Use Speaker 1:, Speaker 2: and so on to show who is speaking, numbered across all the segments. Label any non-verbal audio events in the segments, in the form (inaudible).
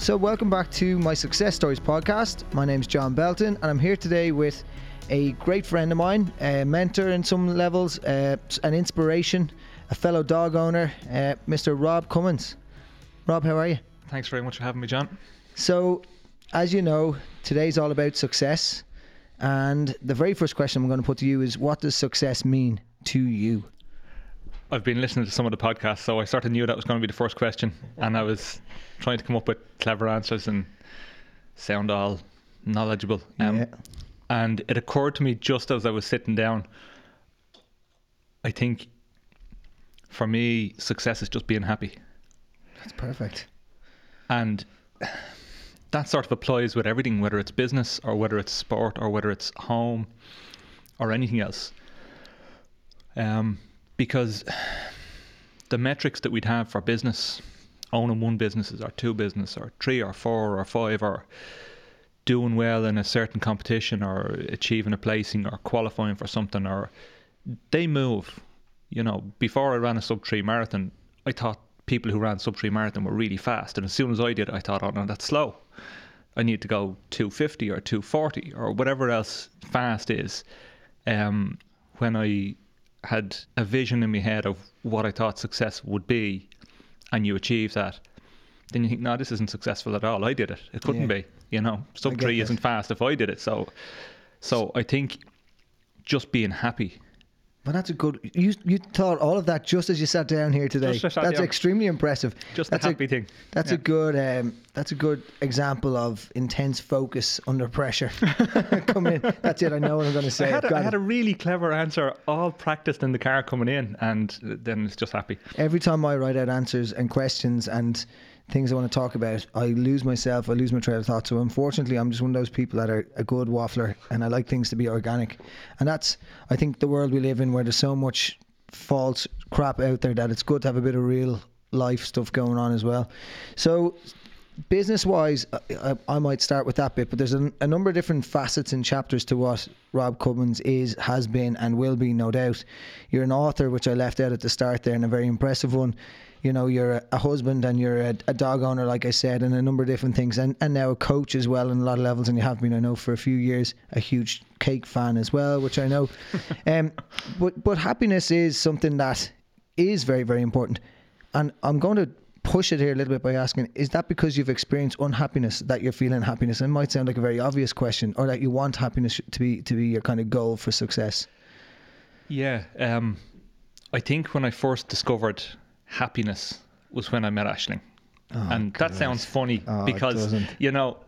Speaker 1: So, welcome back to my Success Stories podcast. My name's John Belton, and I'm here today with a great friend of mine, a mentor in some levels, uh, an inspiration, a fellow dog owner, uh, Mr. Rob Cummins. Rob, how are you?
Speaker 2: Thanks very much for having me, John.
Speaker 1: So, as you know, today's all about success. And the very first question I'm going to put to you is what does success mean to you?
Speaker 2: I've been listening to some of the podcasts, so I sort of knew that was going to be the first question, and I was trying to come up with clever answers and sound all knowledgeable. Um,
Speaker 1: Yeah.
Speaker 2: And it occurred to me just as I was sitting down. I think for me, success is just being happy,
Speaker 1: That's perfect.
Speaker 2: and that sort of applies with everything, whether it's business or whether it's sport or whether it's home or anything else. Um, because the metrics that we'd have for business, owning one businesses or two business or three or four or five or doing well in a certain competition or achieving a placing or qualifying for something or they move. You know, before I ran a sub three marathon, I thought people who ran sub three marathon were really fast. And as soon as I did, I thought, oh no, that's slow. I need to go 250 or 240 or whatever else fast is. Um, when I had a vision in my head of what I thought success would be, and you achieve that, then you think, no, this isn't successful at all. I did it. It couldn't
Speaker 1: Yeah.
Speaker 2: be. You know, sub three isn't fast if I did it. So, so I think just being happy.
Speaker 1: Well, that's a good. You you thought all of that just as you sat down here today.
Speaker 2: Just I sat
Speaker 1: that's
Speaker 2: down.
Speaker 1: extremely impressive.
Speaker 2: Just
Speaker 1: that's
Speaker 2: the happy
Speaker 1: a,
Speaker 2: thing.
Speaker 1: That's
Speaker 2: Yeah.
Speaker 1: a good. Um, that's a good example of intense focus under pressure. (laughs) Come in. That's it. I know what I'm going to say. I've
Speaker 2: a, I had a really clever answer, all practiced in the car coming in, and then it's just happy.
Speaker 1: Every time I write out answers and questions and things I want to talk about, I lose myself. I lose my trail of thought. So unfortunately, I'm just one of those people that are a good waffler, and I like things to be organic. And that's, I think, the world we live in, where there's so much false crap out there that it's good to have a bit of real life stuff going on as well. So. Business wise, I, I, might start with that bit, but there's a, a number of different facets and chapters to what Rob Cummins is, has been, and will be, no doubt. You're an author, which I left out at the start there, and a very impressive one. You know, you're a, a husband and you're a, a dog owner, like I said, and a number of different things, and, and now a coach as well in a lot of levels, and you have been, I know, for a few years, a huge cake fan as well, which I know. (laughs) um, but but happiness is something that is very very important, and I'm going to push it here a little bit by asking is that because you've experienced unhappiness that you're feeling happiness it might sound like a very obvious question or that you want happiness to be to be your kind of goal for success
Speaker 2: Yeah, um, I think when I first discovered happiness was when I met Ashling, and that sounds funny
Speaker 1: Oh,
Speaker 2: because you know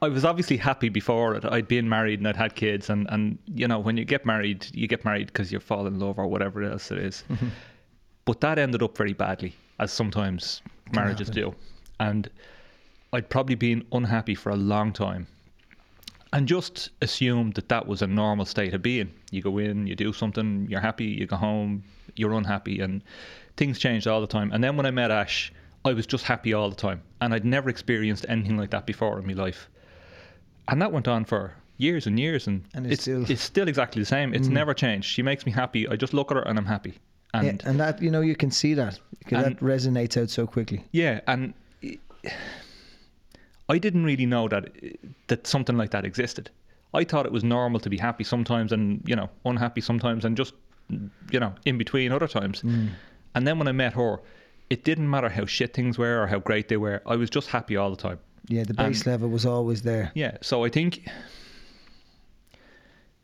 Speaker 2: I was obviously happy before it. I'd been married and I'd had kids, and and you know when you get married, you get married because you fall in love or whatever else it is.
Speaker 1: Mm-hmm.
Speaker 2: But that ended up very badly, as sometimes marriages do, and I'd probably been unhappy for a long time and just assumed that that was a normal state of being. You go in, you do something, you're happy, you go home, you're unhappy, and things changed all the time. And then when I met Ash, I was just happy all the time, and I'd never experienced anything like that before in my life. And that went on for years and years, and,
Speaker 1: And it's
Speaker 2: it's
Speaker 1: still- Mm.
Speaker 2: it's still exactly the same. It's never changed. She makes me happy. I just look at her and I'm happy. And
Speaker 1: yeah, and that you know you can see that that resonates out so quickly
Speaker 2: yeah, and I didn't really know that that something like that existed. I thought it was normal to be happy sometimes and you know unhappy sometimes and just you know in between other times. Mm. And then when I met her, it didn't matter how shit things were or how great they were. I was just happy all the time.
Speaker 1: yeah the base
Speaker 2: And-
Speaker 1: level was always there
Speaker 2: Yeah, so I think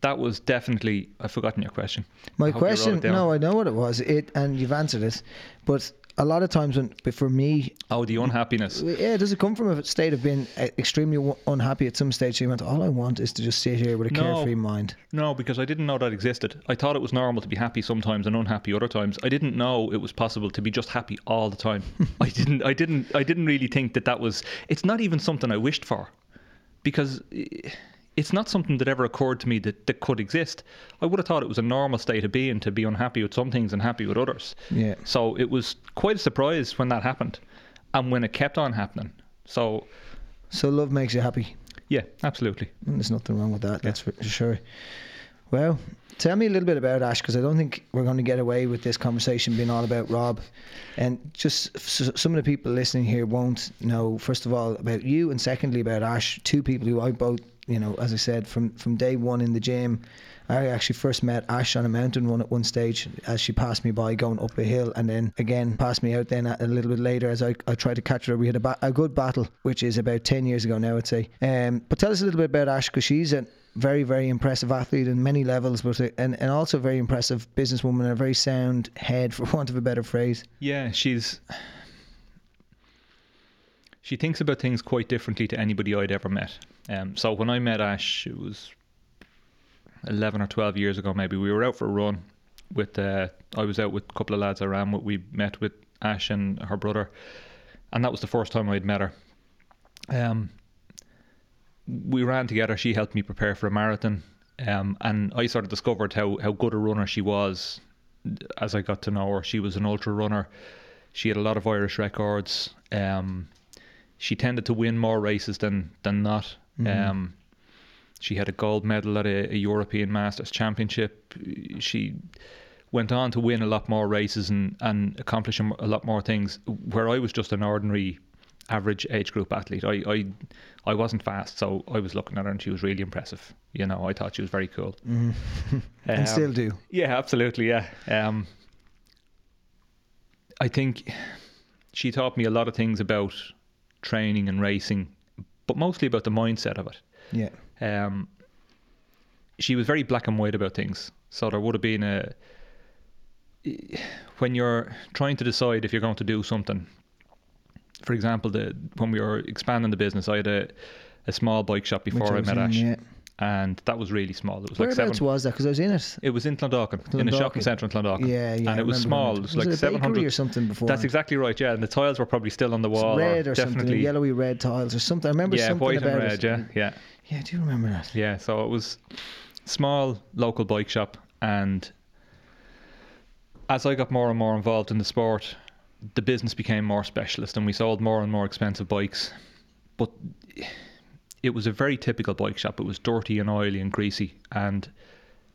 Speaker 2: that was definitely I've forgotten your question.
Speaker 1: My question, no, I know what it was. It and you've answered it, but a lot of times when, but for me,
Speaker 2: Oh, the unhappiness.
Speaker 1: yeah, does it come from a state of being uh, extremely unhappy at some stage? You went, all I want is to just sit here with a
Speaker 2: No.
Speaker 1: carefree mind.
Speaker 2: No, because I didn't know that existed. I thought it was normal to be happy sometimes and unhappy other times. I didn't know it was possible to be just happy all the time. (laughs) I didn't. I didn't. I didn't really think that that was. It's not even something I wished for, because eh, it's not something that ever occurred to me that, that could exist. I would have thought it was a normal state of being to be unhappy with some things and happy with others.
Speaker 1: Yeah.
Speaker 2: So it was quite a surprise when that happened, and when it kept on happening. So
Speaker 1: So love makes you happy.
Speaker 2: yeah, absolutely.
Speaker 1: And there's nothing wrong with that. That's for sure. Well, tell me a little bit about Ash because I don't think we're going to get away with this conversation being all about Rob. And just s- some of the people listening here won't know, first of all, about you, and secondly, about Ash. Two people who I both, you know, as I said, from, from day one in the gym. I actually first met Ash on a mountain run at one stage as she passed me by going up a hill and then again passed me out then a little bit later as I, I tried to catch her. We had a, ba- a good battle, which is about 10 years ago now, I'd say. Um, but tell us a little bit about Ash because she's a very, very impressive athlete in many levels, but a, and, and also a very impressive businesswoman and a very sound head, for want of a better phrase.
Speaker 2: Yeah, she's she thinks about things quite differently to anybody I'd ever met. Um, so when I met Ash, it was eleven or twelve years ago, maybe. We were out for a run with. Uh, I was out with a couple of lads I ran with. We met with Ash and her brother, and that was the first time I'd met her. Um, we ran together. She helped me prepare for a marathon, um, and I sort of discovered how how good a runner she was as I got to know her. She was an ultra runner. She had a lot of Irish records. Um, she tended to win more races than than not. Um, she had a gold medal at a, a European Masters Championship. She went on to win a lot more races and, and accomplish a lot more things. Where I was just an ordinary, average age group athlete. I, I, I wasn't fast, so I was looking at her and she was really impressive. You know, I thought she was very cool. (laughs)
Speaker 1: and
Speaker 2: Um,
Speaker 1: still do.
Speaker 2: Yeah, absolutely. Yeah. Um, I think she taught me a lot of things about training and racing, but mostly about the mindset of it.
Speaker 1: Yeah.
Speaker 2: Um, she was very black and white about things. So there would have been a when you're trying to decide if you're going to do something. For example, the when we were expanding the business, I had a, a small bike shop
Speaker 1: Which
Speaker 2: before I met Ash,
Speaker 1: Yeah.
Speaker 2: And that was really small. It was like seven.
Speaker 1: was that? Because I was in it.
Speaker 2: It was in Clondalkin, in a shopping centre in Clondalkin.
Speaker 1: Yeah, yeah.
Speaker 2: And
Speaker 1: I
Speaker 2: it was small. It was,
Speaker 1: Was
Speaker 2: like
Speaker 1: bakery
Speaker 2: 700
Speaker 1: or something before?
Speaker 2: That's exactly right. Yeah, and the tiles were probably still on the wall.
Speaker 1: red or
Speaker 2: definitely.
Speaker 1: something, yellowy red tiles or something. I remember
Speaker 2: yeah,
Speaker 1: something
Speaker 2: white and red.
Speaker 1: it.
Speaker 2: Yeah, yeah,
Speaker 1: Yeah, I do remember that.
Speaker 2: yeah. So it was small local bike shop, and as I got more and more involved in the sport, the business became more specialist, and we sold more and more expensive bikes. But it was a very typical bike shop. It was dirty and oily and greasy, and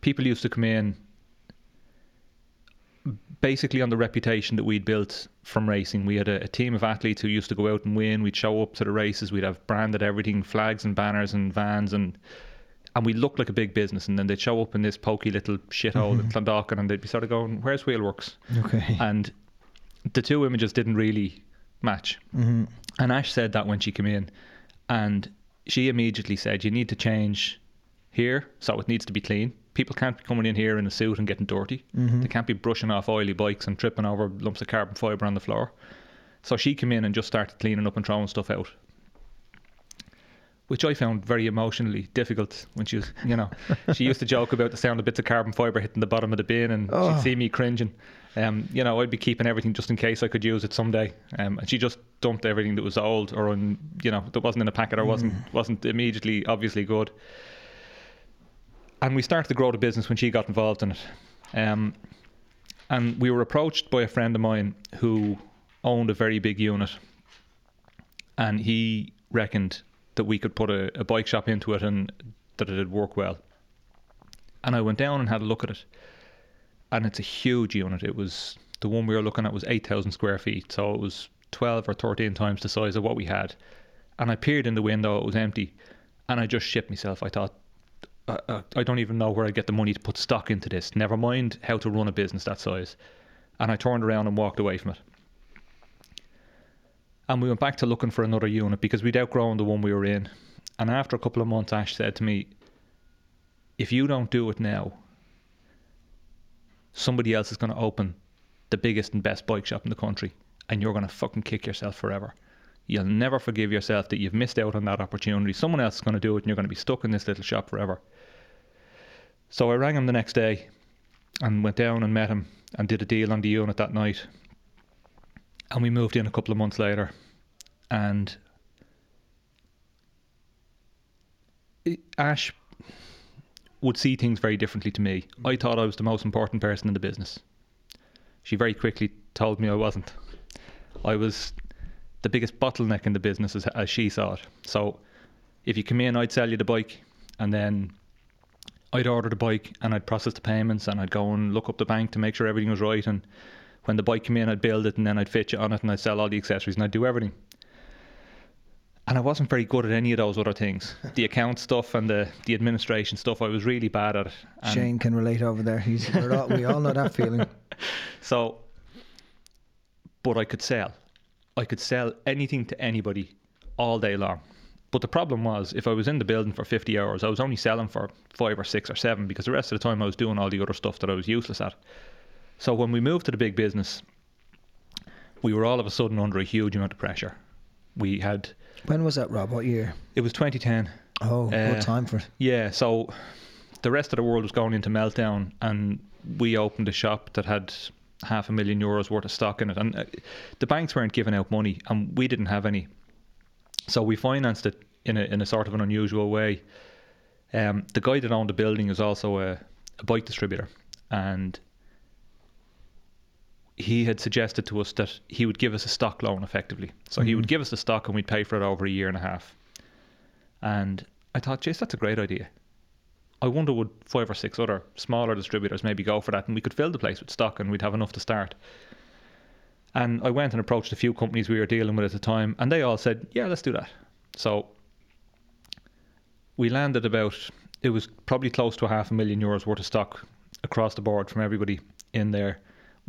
Speaker 2: people used to come in basically on the reputation that we'd built from racing. We had a, a team of athletes who used to go out and win. We'd show up to the races. We'd have branded everything, flags and banners and vans, and and we looked like a big business. And then they'd show up in this pokey little shithole in Clondalkin, and they'd be sort of going, "Where's Wheelworx?"
Speaker 1: Okay. (laughs)
Speaker 2: And the two images didn't really match.
Speaker 1: hmm
Speaker 2: And Ash said that when she came in, and she immediately said, "You need to change here, so it needs to be clean. People can't be coming in here in a suit and getting dirty.
Speaker 1: Mm-hmm.
Speaker 2: They can't be brushing off oily bikes and tripping over lumps of carbon fibre on the floor." So she came in and just started cleaning up and throwing stuff out. Which I found very emotionally difficult when she was, you know, (laughs) she used to joke about the sound of bits of carbon fibre hitting the bottom of the bin and
Speaker 1: Oh.
Speaker 2: she'd see me cringing. Um, you know, I'd be keeping everything just in case I could use it someday. Um, and she just dumped everything that was old or, in, you know, that wasn't in a packet or wasn't wasn't immediately obviously good. And we started to grow the business when she got involved in it. Um, and we were approached by a friend of mine who owned a very big unit, and he reckoned that we could put a, a bike shop into it and that it'd work well. And I went down and had a look at it, and it's a huge unit. It was the one we were looking at was eight thousand square feet, so it was twelve or thirteen times the size of what we had. And I peered in the window; it was empty, and I just shit myself. I thought, I, I, I don't even know where I get the money to put stock into this. Never mind how to run a business that size. And I turned around and walked away from it. And we went back to looking for another unit because we'd outgrown the one we were in. And after a couple of months, Ash said to me, If you don't do it now, somebody else is going to open the biggest and best bike shop in the country and you're going to fucking kick yourself forever. You'll never forgive yourself that you've missed out on that opportunity. Someone else is going to do it and you're going to be stuck in this little shop forever. So I rang him the next day and went down and met him and did a deal on the unit that night. And we moved in a couple of months later. And eh, Ash would see things very differently to me. I thought I was the most important person in the business. She very quickly told me I wasn't. I was the biggest bottleneck in the business as, as she saw it. So if you come in, I'd sell you the bike, and then I'd order the bike and I'd process the payments and I'd go and look up the bank to make sure everything was right. And when the bike came in, I'd build it and then I'd fit you on it and I'd sell all the accessories and I'd do everything. And I wasn't very good at any of those other things. (laughs) the account stuff and the, the administration stuff, I was really bad at
Speaker 1: Shane can relate over there. He's we're all, we all know that feeling. (laughs)
Speaker 2: So, but I could sell. I could sell anything to anybody all day long. But the problem was, if I was in the building for 50 hours, I was only selling for five or six or seven because the rest of the time I was doing all the other stuff that I was useless at. So when we moved to the big business, we were all of a sudden under a huge amount of pressure. We had,
Speaker 1: When was that, Rob? What year?
Speaker 2: it was 2010.
Speaker 1: Oh,
Speaker 2: Uh,
Speaker 1: good time for it.
Speaker 2: Yeah, so the rest of the world was going into meltdown, and we opened a shop that had half a million euros worth of stock in it, and uh, the banks weren't giving out money, and we didn't have any. So we financed it in a in a sort of an unusual way. Um, the guy that owned the building is also a, a bike distributor, and he had suggested to us that he would give us a stock loan effectively. So he would mm-hmm. give us the stock, and we'd pay for it over a year and a half. And I thought, jeez, that's a great idea. I wonder would five or six other smaller distributors maybe go for that, and we could fill the place with stock, and we'd have enough to start. And I went and approached a few companies we were dealing with at the time, and they all said, "Yeah, let's do that." So we landed about it was probably close to a half a million euros worth of stock across the board from everybody in there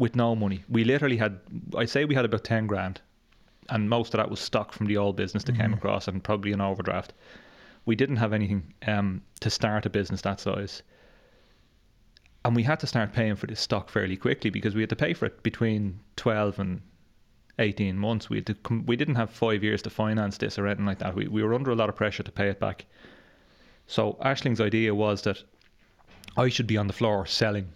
Speaker 2: with no money. We literally had, I say, we had about ten grand, and most of that was stock from the old business that came across, and probably an overdraft we didn't have anything um, to start a business that size. And we had to start paying for this stock fairly quickly because we had to pay for it between 12 and 18 months. We, had to com- we didn't have five years to finance this or anything like that. We, we were under a lot of pressure to pay it back. So Ashling's idea was that I should be on the floor selling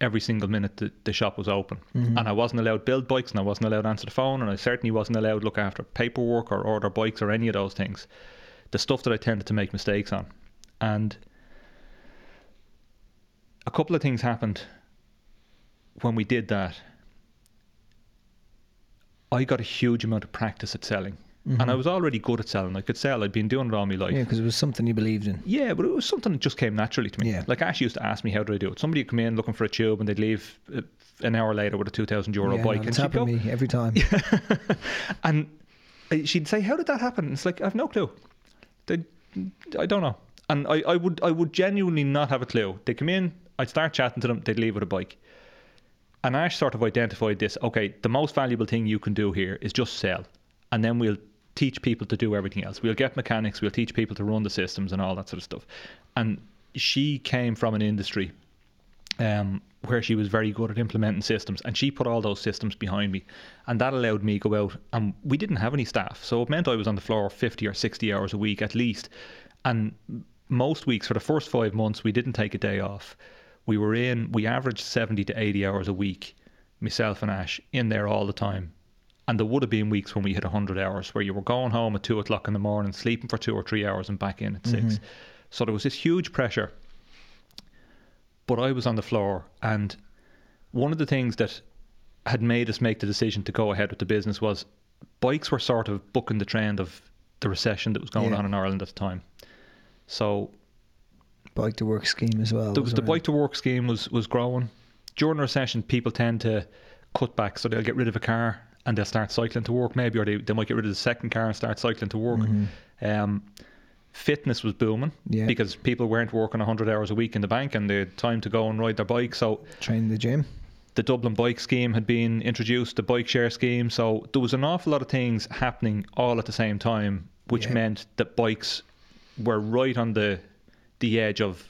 Speaker 2: every single minute that the shop was open. Mm-hmm. And I wasn't allowed to build bikes and I wasn't allowed to answer the phone and I certainly wasn't allowed to look after paperwork or order bikes or any of those things the stuff that I tended to make mistakes on. And a couple of things happened when we did that. I got a huge amount of practice at selling. And I was already good at selling. I could sell. I'd been doing it all my life.
Speaker 1: Yeah, because it was something you believed in.
Speaker 2: Yeah, but it was something that just came naturally to me.
Speaker 1: Yeah.
Speaker 2: Like Ash used to ask me, how do I do it? Somebody would come in looking for a tube and they'd leave uh, an hour later with a 2,000 euro
Speaker 1: yeah,
Speaker 2: bike.
Speaker 1: no,
Speaker 2: and
Speaker 1: it's happened to me every time. (laughs)
Speaker 2: and she'd say, "How did that happen?" It's like I have no clue. They, I don't know. And I, I would I would genuinely not have a clue. They come in, I'd start chatting to them, they'd leave with a bike. And Ash sort of identified this. Okay, the most valuable thing you can do here is just sell, and then we'll teach people to do everything else. We'll get mechanics, we'll teach people to run the systems and all that sort of stuff. And she came from an industry um, where she was very good at implementing systems, and she put all those systems behind me, and that allowed me to go out. And we didn't have any staff, so it meant I was on the floor fifty or sixty hours a week at least. And most weeks for the first five months, we didn't take a day off. We were in. We averaged seventy to eighty hours a week, myself and Ash, in there all the time. And there would have been weeks when we hit 100 hours where you were going home at two o'clock in the morning, sleeping for two or three hours, and back in at 6 mm-hmm. So there was this huge pressure but I was on the floor, and one of the things that had made us make the decision to go ahead with the business was bikes were sort of booking the trend of the recession that was going
Speaker 1: Yeah.
Speaker 2: on in Ireland at the time. So
Speaker 1: Bike to work scheme as well.
Speaker 2: the,
Speaker 1: was
Speaker 2: the
Speaker 1: around.
Speaker 2: bike to work scheme was was growing during a recession. People tend to cut back, so they'll get rid of a car and they'll start cycling to work, maybe, or they, they might get rid of the second car and start cycling to work. Um, fitness was booming
Speaker 1: Mm-hmm. Yeah.
Speaker 2: because people weren't working 100 hours a week in the bank and they had time to go and ride their bike. So
Speaker 1: Train in the gym.
Speaker 2: the Dublin bike scheme had been introduced, the bike share scheme. So there was an awful lot of things happening all at the same time, which
Speaker 1: Yeah.
Speaker 2: meant that bikes were right on the the edge of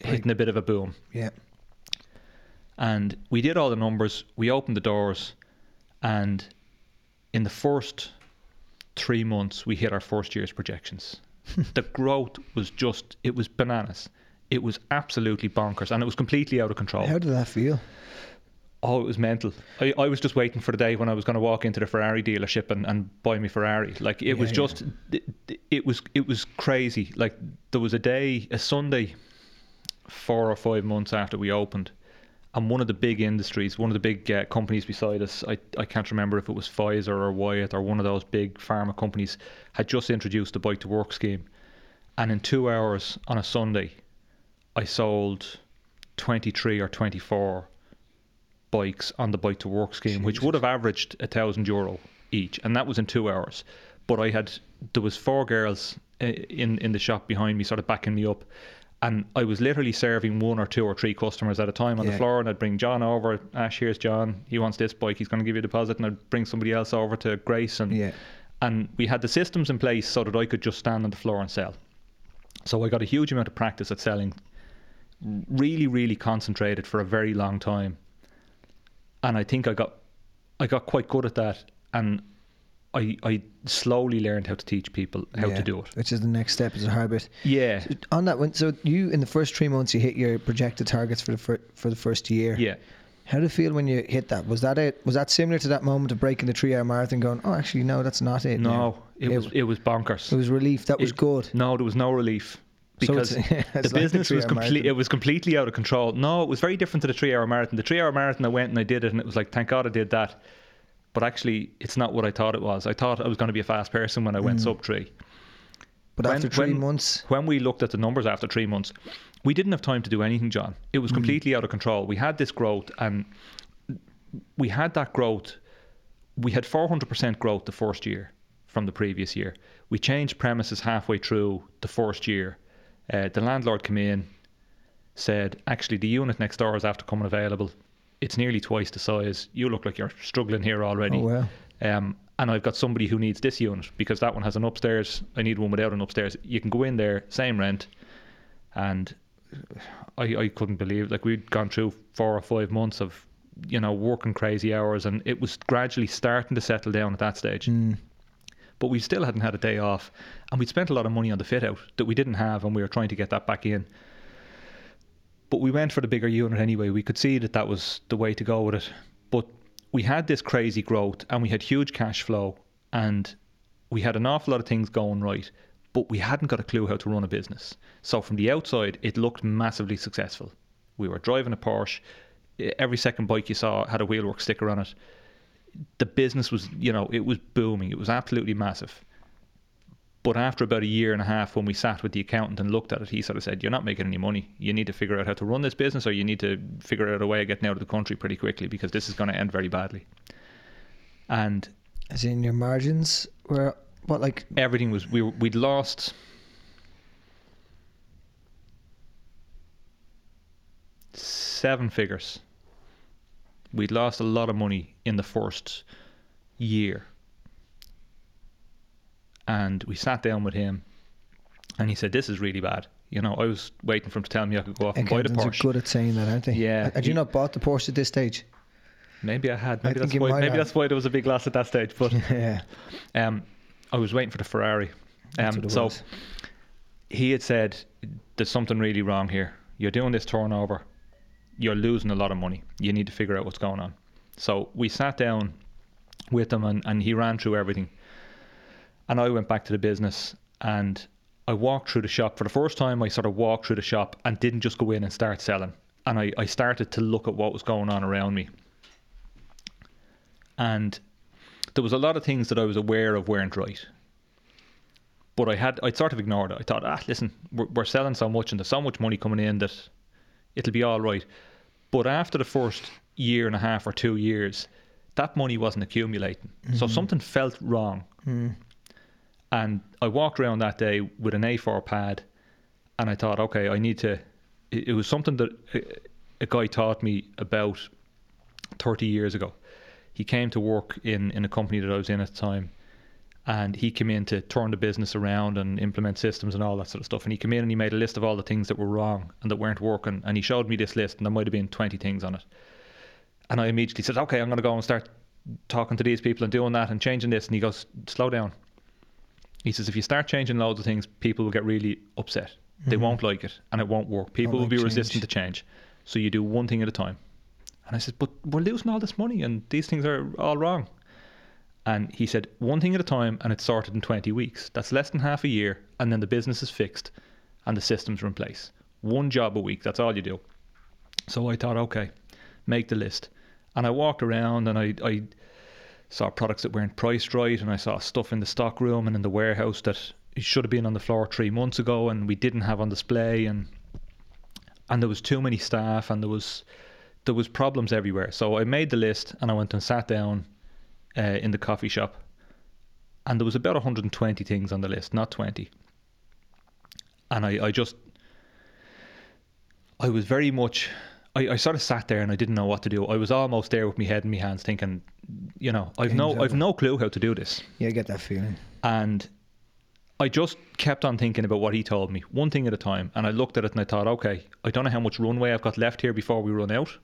Speaker 2: hitting a bit of a boom.
Speaker 1: Yeah.
Speaker 2: And we did all the numbers, we opened the doors, and in the first three months, we hit our first year's projections. (laughs) the growth was just, it was bananas. It was absolutely bonkers, and it was completely out of control.
Speaker 1: How did that feel?
Speaker 2: Oh, it was mental. I, I was just waiting for the day when I was going to walk into the Ferrari dealership and, and buy me Ferrari. Like it was
Speaker 1: Yeah,
Speaker 2: just, it, it was it was crazy. Like there was a day, a Sunday, four or five months after we opened, and one of the big industries, one of the big uh, companies beside us, I, I can't remember if it was Pfizer or Wyeth or one of those big pharma companies, had just introduced the bike to work scheme, and in two hours on a Sunday, I sold 23 or 24 bikes on the bike to work scheme, which would have averaged a thousand euro each, and that was in two hours. But I had there was four girls uh, in in the shop behind me, sort of backing me up, and I was literally serving one or two or three customers at a time on
Speaker 1: Yeah.
Speaker 2: the floor, and I'd bring John over. Ash, here's John. He wants this bike. He's going to give you a deposit, and I'd bring somebody else over to Grace, and
Speaker 1: Yeah.
Speaker 2: and we had the systems in place so that I could just stand on the floor and sell. So I got a huge amount of practice at selling, really, really concentrated for a very long time, and I think I got, I got quite good at that, and I I slowly learned how to teach people how
Speaker 1: Yeah.
Speaker 2: to do it.
Speaker 1: Which is the next step, is a hard bit.
Speaker 2: Yeah,
Speaker 1: On that one, so you in the first three months you hit your projected targets for the fir- for the first year.
Speaker 2: yeah.
Speaker 1: How did it feel when you hit that? Was that it? Was that similar to that moment of breaking the three-hour marathon? Going, oh, actually, no, that's not it. now."
Speaker 2: No, it, was it was bonkers.
Speaker 1: It was relief. That was good.
Speaker 2: No, there was no relief
Speaker 1: So
Speaker 2: because
Speaker 1: it's- (laughs) it's like
Speaker 2: the
Speaker 1: the
Speaker 2: business was complete. It was completely out of control. No, it was very different to the three-hour marathon. The three-hour marathon, I went and I did it, and it was like, thank God I did that. But actually, it's not what I thought it was. I thought I was going to be a fast person when I
Speaker 1: Mm.
Speaker 2: went sub three.
Speaker 1: But
Speaker 2: when-
Speaker 1: after three
Speaker 2: when-
Speaker 1: months,
Speaker 2: When we looked at the numbers after three months, we didn't have time to do anything, John. It
Speaker 1: Mm.
Speaker 2: was completely out of control. We had this growth, and we had that growth. We had 400% growth the first year from the previous year. We changed premises halfway through the first year. Uh, the landlord came in, said, actually, the unit next door is after coming available. It's nearly twice the size. You look like you're struggling here already.
Speaker 1: oh well.
Speaker 2: Um, and I've got somebody who needs this unit because that one has an upstairs. I need one without an upstairs. You can go in there, same rent, and I, I couldn't believe like we'd gone through four or five months of you know working crazy hours, and it was gradually starting to settle down at that stage.
Speaker 1: Mm.
Speaker 2: But we still hadn't had a day off, and we'd spent a lot of money on the fit out that we didn't have, and we were trying to get that back in. But we went for the bigger unit anyway. We could see that that was the way to go with it. But we had this crazy growth, and we had huge cash flow, and we had an awful lot of things going right. But we hadn't got a clue how to run a business. So from the outside, it looked massively successful. We were driving a Porsche. Every second bike you saw had a wheelwork sticker on it the business was, you know, it was booming. It was absolutely massive. But after about a year and a half, when we sat with the accountant and looked at it, he sort of said, "You're not making any money. You need to figure out how to run this business, or you need to figure out a way of getting out of the country pretty quickly because this is going to end very badly." And
Speaker 1: As in your margins were what like
Speaker 2: everything was we we'd lost seven figures. We'd lost a lot of money in the first year. And we sat down with him and he said, This is really bad. You know, I was waiting for him to tell me I could go off and buy the
Speaker 1: accountants are
Speaker 2: Porsche.
Speaker 1: good at saying that, aren't they?
Speaker 2: Yeah.
Speaker 1: Had you not bought the Porsche at this stage?
Speaker 2: Maybe I had. Maybe
Speaker 1: think
Speaker 2: that's why maybe
Speaker 1: have.
Speaker 2: that's why there was a big loss at that stage. But (laughs)
Speaker 1: yeah.
Speaker 2: um, I was waiting for the Ferrari. Um, so
Speaker 1: was.
Speaker 2: he had said, "There's something really wrong here. You're doing this turnover. You're losing a lot of money. You need to figure out what's going on." So we sat down with him, and, and he ran through everything. And I went back to the business, and I walked through the shop for the first time. I sort of walked through the shop and didn't just go in and start selling. And I, I started to look at what was going on around me. And there was a lot of things that I was aware of weren't right but I had I'd sort of ignored it. I thought, ah, listen, we're, we're selling so much and there's so much money coming in that it'll be all right. But after the first year and a half or two years, that money wasn't accumulating. So something felt wrong.
Speaker 1: Mm.
Speaker 2: And I walked around that day with an A4 pad, and I thought, okay, I need to. It, was something that a, a guy taught me about 30 years ago. He came to work in, in a company that I was in at the time, and he came in to turn the business around and implement systems and all that sort of stuff. And he came in and he made a list of all the things that were wrong and that weren't working. And he showed me this list, and there might have been 20 things on it. And I immediately said, okay, I'm going to go and start talking to these people and doing that and changing this. And he goes, slow down. He says, if you start changing loads of things, people will get really upset. They
Speaker 1: Mhm.
Speaker 2: won't like it and it won't work. People will
Speaker 1: like
Speaker 2: be
Speaker 1: change.
Speaker 2: resistant to change. So you do one thing at a time. And I said, but we're losing all this money and these things are all wrong. And he said, one thing at a time and it's sorted in 20 weeks. That's less than half a year. And then the business is fixed and the systems are in place. One job a week. That's all you do. So I thought, okay, make the list. And I walked around and I, I saw products that weren't priced right, and I saw stuff in the stock room and in the warehouse that should have been on the floor three months ago and we didn't have on display. And and there was too many staff, and there was there was problems everywhere. So I made the list, and I went and sat down uh, in the coffee shop, and there was about 120 things on the list, not 20. And I, I just I was very much. I, I sort of sat there and I didn't know what to do. I was almost there with my head in my hands, thinking, you know, I've no,
Speaker 1: Game's
Speaker 2: I've no clue how to do this.
Speaker 1: Yeah, I get that feeling.
Speaker 2: And I just kept on thinking about what he told me, one thing at a time. And I looked at it and I thought, okay, I don't know how much runway I've got left here before we run out,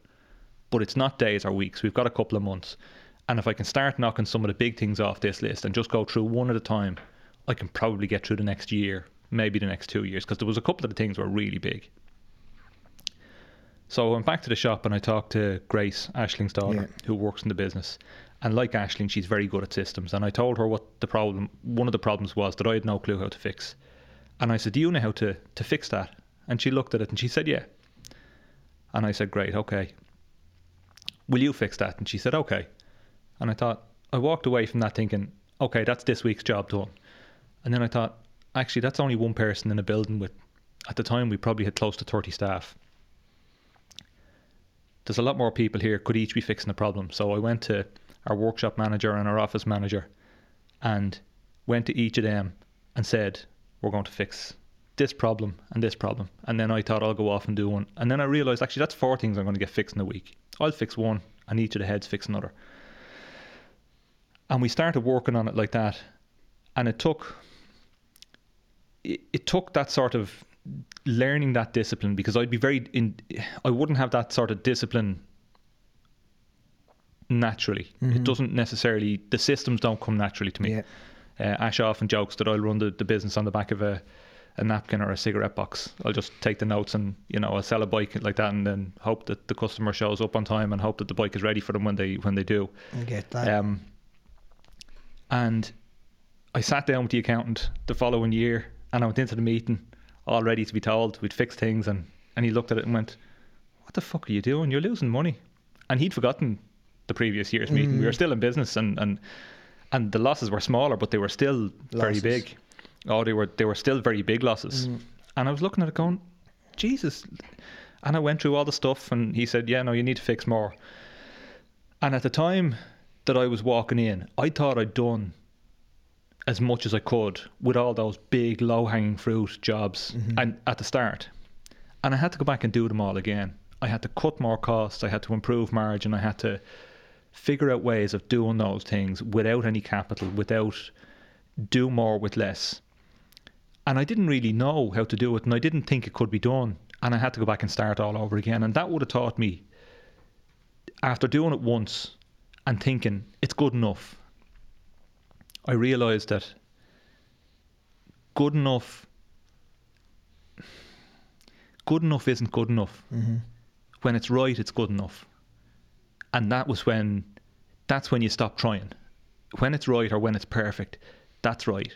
Speaker 2: but it's not days or weeks. We've got a couple of months. And if I can start knocking some of the big things off this list and just go through one at a time, I can probably get through the next year, maybe the next two years, because there was a couple of the things were really big. So I went back to the shop and I talked to Grace, Ashling's daughter,
Speaker 1: Yeah.
Speaker 2: who works in the business. And like Ashling, she's very good at systems. And I told her what the problem, one of the problems was that I had no clue how to fix. And I said, Do you know how to, to fix that? And she looked at it and she said, Yeah. And I said, Great, okay. Will you fix that? And she said, Okay. And I thought, I walked away from that thinking, Okay, that's this week's job done. And then I thought, actually, that's only one person in a building with, at the time, we probably had close to 30 staff there's a lot more people here could each be fixing a problem. So i went to our workshop manager and our office manager and went to each of them and said we're going to fix this problem and this problem. And then i thought i'll go off and do one. And then i realized actually that's four things i'm going to get fixed in a week. I'll fix one and each of the heads fix another. And we started working on it like that. And it took it, it took that sort of learning that discipline because I'd be very in I wouldn't have that sort of discipline naturally. It doesn't necessarily the systems don't come naturally to me.
Speaker 1: Yeah.
Speaker 2: Uh, Ash often jokes that I'll run the, the business on the back of a, a napkin or a cigarette box. I'll just take the notes and you know I'll sell a bike like that and then hope that the customer shows up on time and hope that the bike is ready for them when they when they do.
Speaker 1: I get that.
Speaker 2: Um, and I sat down with the accountant the following year and I went into the meeting all ready to be told we'd fix things and, and he looked at it and went, What the fuck are you doing? You're losing money. And he'd forgotten the previous year's meeting. We were mm. still in business and, and and the losses were smaller but they were still very big. Oh they were they were still very big losses. Mm. And I was looking at it going, Jesus and I went through all the stuff and he said, Yeah, no, you need to fix more. And at the time that I was walking in, I thought I'd done as much as I could with all those big low hanging fruit jobs mm-hmm. and at the start. And I had to go back and do them all again. I had to cut more costs, I had to improve margin, I had to figure out ways of doing those things without any capital, without do more with less. And I didn't really know how to do it and I didn't think it could be done. And I had to go back and start all over again. And that would have taught me after doing it once and thinking it's good enough, I realised that good enough good enough isn't good enough.
Speaker 1: Mm-hmm.
Speaker 2: When it's right, it's good enough. And that was when that's when you stop trying. When it's right or when it's perfect, that's right.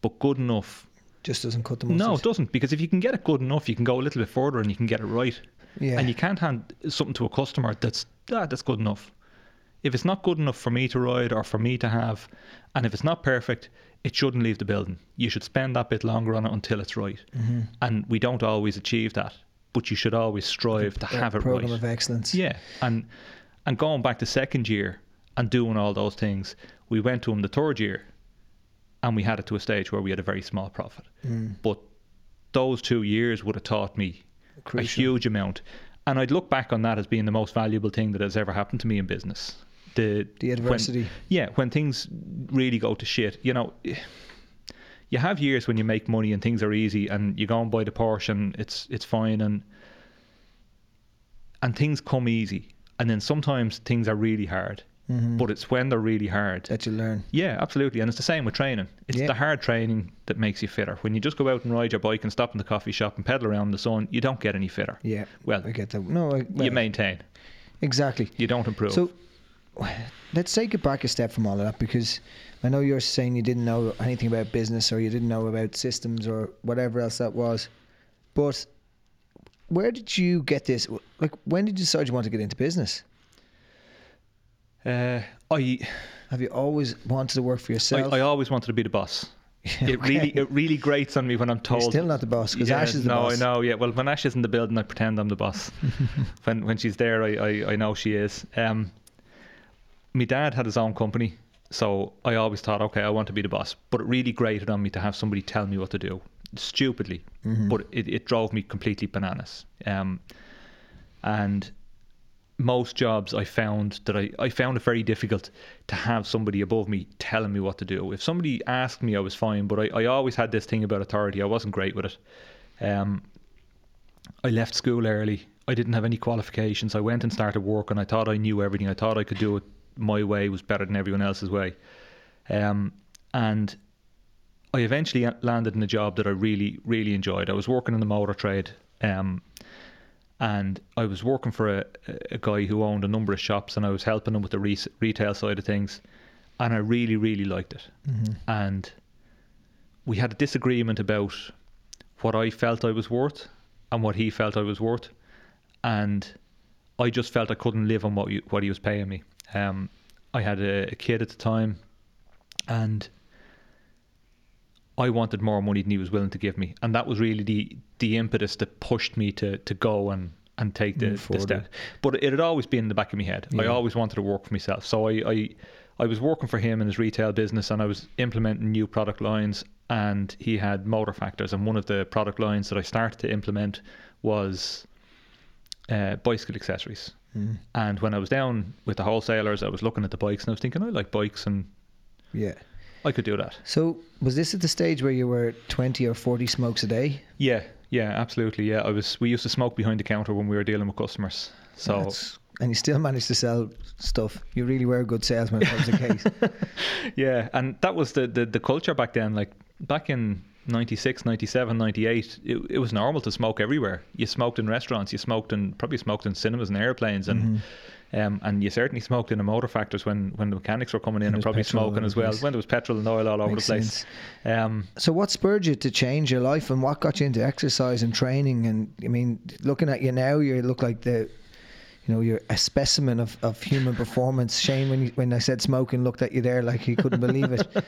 Speaker 2: But good enough
Speaker 1: Just doesn't cut the mustard.
Speaker 2: no, it doesn't. Because if you can get it good enough, you can go a little bit further and you can get it right.
Speaker 1: Yeah.
Speaker 2: And you can't hand something to a customer that's ah, that's good enough. If it's not good enough for me to ride or for me to have, and if it's not perfect, it shouldn't leave the building. You should spend that bit longer on it until it's right.
Speaker 1: Mm-hmm.
Speaker 2: And we don't always achieve that, but you should always strive to have it
Speaker 1: program
Speaker 2: right.
Speaker 1: of excellence.
Speaker 2: Yeah, and and going back to second year and doing all those things, we went to him the third year, and we had it to a stage where we had a very small profit.
Speaker 1: Mm.
Speaker 2: But those two years would have taught me
Speaker 1: Crucial.
Speaker 2: a huge amount, and I'd look back on that as being the most valuable thing that has ever happened to me in business. The
Speaker 1: The
Speaker 2: when-
Speaker 1: adversity.
Speaker 2: yeah, when things really go to shit, you know. (sighs) You have years when you make money and things are easy, and you go and buy the Porsche and it's it's fine, and and things come easy, and then sometimes things are really hard.
Speaker 1: Mhm.
Speaker 2: But it's when they're really hard
Speaker 1: that you learn.
Speaker 2: yeah, absolutely. And it's the same with training. It's
Speaker 1: Yeah.
Speaker 2: the hard training that makes you fitter. When you just go out and ride your bike and stop in the coffee shop and pedal around in the sun, you don't get any fitter.
Speaker 1: Yeah.
Speaker 2: Well,
Speaker 1: I get that. No, I, well,
Speaker 2: you maintain.
Speaker 1: exactly.
Speaker 2: You don't improve.
Speaker 1: So let's take it back a step from all of that because I know you're saying you didn't know anything about business or you didn't know about systems or whatever else that was. But where did you get this? Like, when did you decide you want to get into business?
Speaker 2: uh, I,
Speaker 1: Have you always wanted to work for yourself?
Speaker 2: I I always wanted to be the boss. (laughs) It really it really grates on me when I'm told.
Speaker 1: You're still not the boss because
Speaker 2: Yeah,
Speaker 1: Ash is the
Speaker 2: no,
Speaker 1: boss.
Speaker 2: No, I know. Yeah, well, when Ash is in the building, I pretend I'm the boss. (laughs) when when she's there, I, I, I know she is. Um, my dad had his own company, so I always thought, okay, I want to be the boss. But it really grated on me to have somebody tell me what to do, stupidly.
Speaker 1: Mm-hmm.
Speaker 2: But it, it drove me completely bananas. Um, and most jobs I found that I, I found it very difficult to have somebody above me telling me what to do. If somebody asked me, I was fine, but I, I always had this thing about authority. I wasn't great with it. Um, I left school early. I didn't have any qualifications. I went and started work, and I thought I knew everything. I thought I could do it my way was better than everyone else's way. Um, and I eventually landed in a job that I really, really enjoyed. I was working in the motor trade. Um, and I was working for a, a guy who owned a number of shops, and I was helping him with the re- retail side of things, and I really, really liked it. And we had a disagreement about what I felt I was worth and what he felt I was worth, and I just felt I couldn't live on what you, what he was paying me. Um, I had a, a kid at the time, and I wanted more money than he was willing to give me, and that was really the the impetus that pushed me to to go and and take the, the step. But it had always been in the back of my head. I always wanted to work for myself, so I, I I was working for him in his retail business, and I was implementing new product lines. And he had motor factors, and one of the product lines that I started to implement was uh, bicycle accessories.
Speaker 1: Mm.
Speaker 2: And when I was down with the wholesalers, I was looking at the bikes, and I was thinking, I like bikes, and
Speaker 1: Yeah.
Speaker 2: I could do that.
Speaker 1: So was this at the stage where you were 20 or 40 smokes a day?
Speaker 2: Yeah, yeah, absolutely. Yeah, I was. We used to smoke behind the counter when we were dealing with customers. So
Speaker 1: That's- and you still managed to sell stuff. You really were a good salesman if that was the case. (laughs)
Speaker 2: yeah, and that was the, the the culture back then. Like back in 96, 97, 98, it, it was normal to smoke everywhere. You smoked in restaurants. You smoked in probably smoked in cinemas and airplanes, and
Speaker 1: Mm-hmm.
Speaker 2: um, and you certainly smoked in the motor factors when when the mechanics were coming in
Speaker 1: When
Speaker 2: and probably smoking as well. When there was petrol and oil all over
Speaker 1: Makes
Speaker 2: the place. Um,
Speaker 1: So what spurred you to change your life and what got you into exercise and training? And I mean, looking at you now, you look like the, you know, you're a specimen of, of human (laughs) performance. Shane, when you, when I said smoking, looked at you there like he couldn't believe it. (laughs)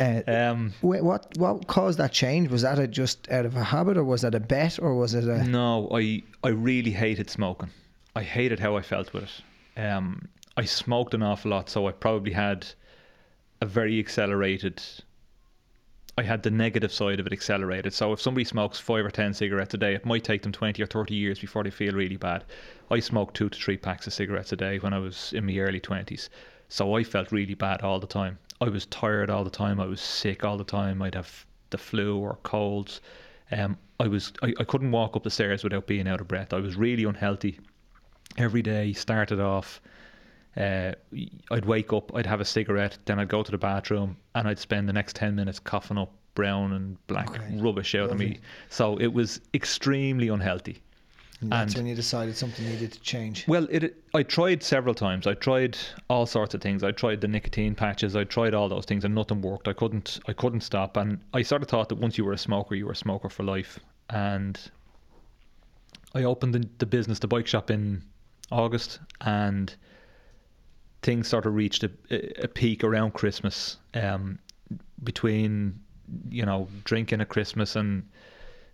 Speaker 1: Uh,
Speaker 2: um,
Speaker 1: wh- what what caused that change? Was that a, just out of a habit, or was that a bet, or was it a?
Speaker 2: No, I I really hated smoking. I hated how I felt with it. Um, I smoked an awful lot, so I probably had a very accelerated. I had the negative side of it accelerated. So if somebody smokes five or ten cigarettes a day, it might take them twenty or thirty years before they feel really bad. I smoked two to three packs of cigarettes a day when I was in my early twenties, so I felt really bad all the time. I was tired all the time. I was sick all the time. I'd have the flu or colds. Um, I was I, I couldn't walk up the stairs without being out of breath. I was really unhealthy. Every day started off. Uh, I'd wake up, I'd have a cigarette, then I'd go to the bathroom, and I'd spend the next ten minutes coughing up brown and black
Speaker 1: Okay.
Speaker 2: rubbish out of me. So it was extremely unhealthy.
Speaker 1: And that's
Speaker 2: and-
Speaker 1: when you decided something needed to change.
Speaker 2: Well, it. I tried several times. I tried all sorts of things. I tried the nicotine patches. I tried all those things, and nothing worked. I couldn't. I couldn't stop. And I sort of thought that once you were a smoker, you were a smoker for life. And I opened the, the business, the bike shop, in August, and things sort of reached a, a peak around Christmas. Um, between you know drinking at Christmas and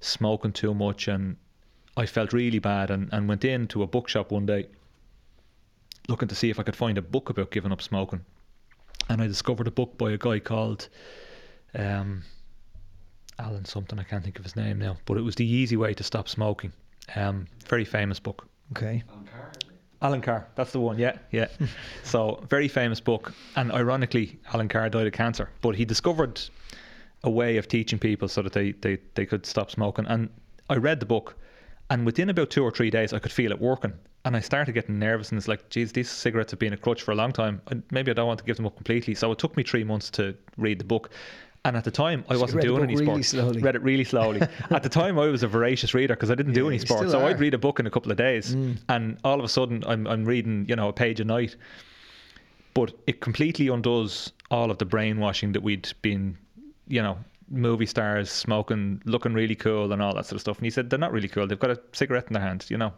Speaker 2: smoking too much and I felt really bad and, and went into a bookshop one day looking to see if I could find a book about giving up smoking. And I discovered a book by a guy called um, Allen something, I can't think of his name now, but it was The Easy Way to Stop Smoking. Um, very famous book.
Speaker 1: Okay.
Speaker 2: Allen Carr, that's the one, yeah, yeah. (laughs) so, very famous book. And ironically, Allen Carr died of cancer, but he discovered a way of teaching people so that they, they, they could stop smoking. And I read the book, and within about two or three days, I could feel it working. And I started getting nervous, and it's like, geez, these cigarettes have been a crutch for a long time. Maybe I don't want to give them up completely. So it took me three months to read the book. And at the time, I
Speaker 1: you
Speaker 2: wasn't doing any
Speaker 1: really
Speaker 2: sports.
Speaker 1: slowly.
Speaker 2: Read it really slowly. (laughs) at the time, I was a voracious reader because I didn't do any sports. So
Speaker 1: are.
Speaker 2: I'd read a book in a couple of days,
Speaker 1: Mm.
Speaker 2: and all of a sudden, I'm, I'm reading, you know, a page a night. But it completely undoes all of the brainwashing that we'd been, you know, movie stars smoking, looking really cool and all that sort of stuff. And he said they're not really cool. They've got a cigarette in their hand, you know.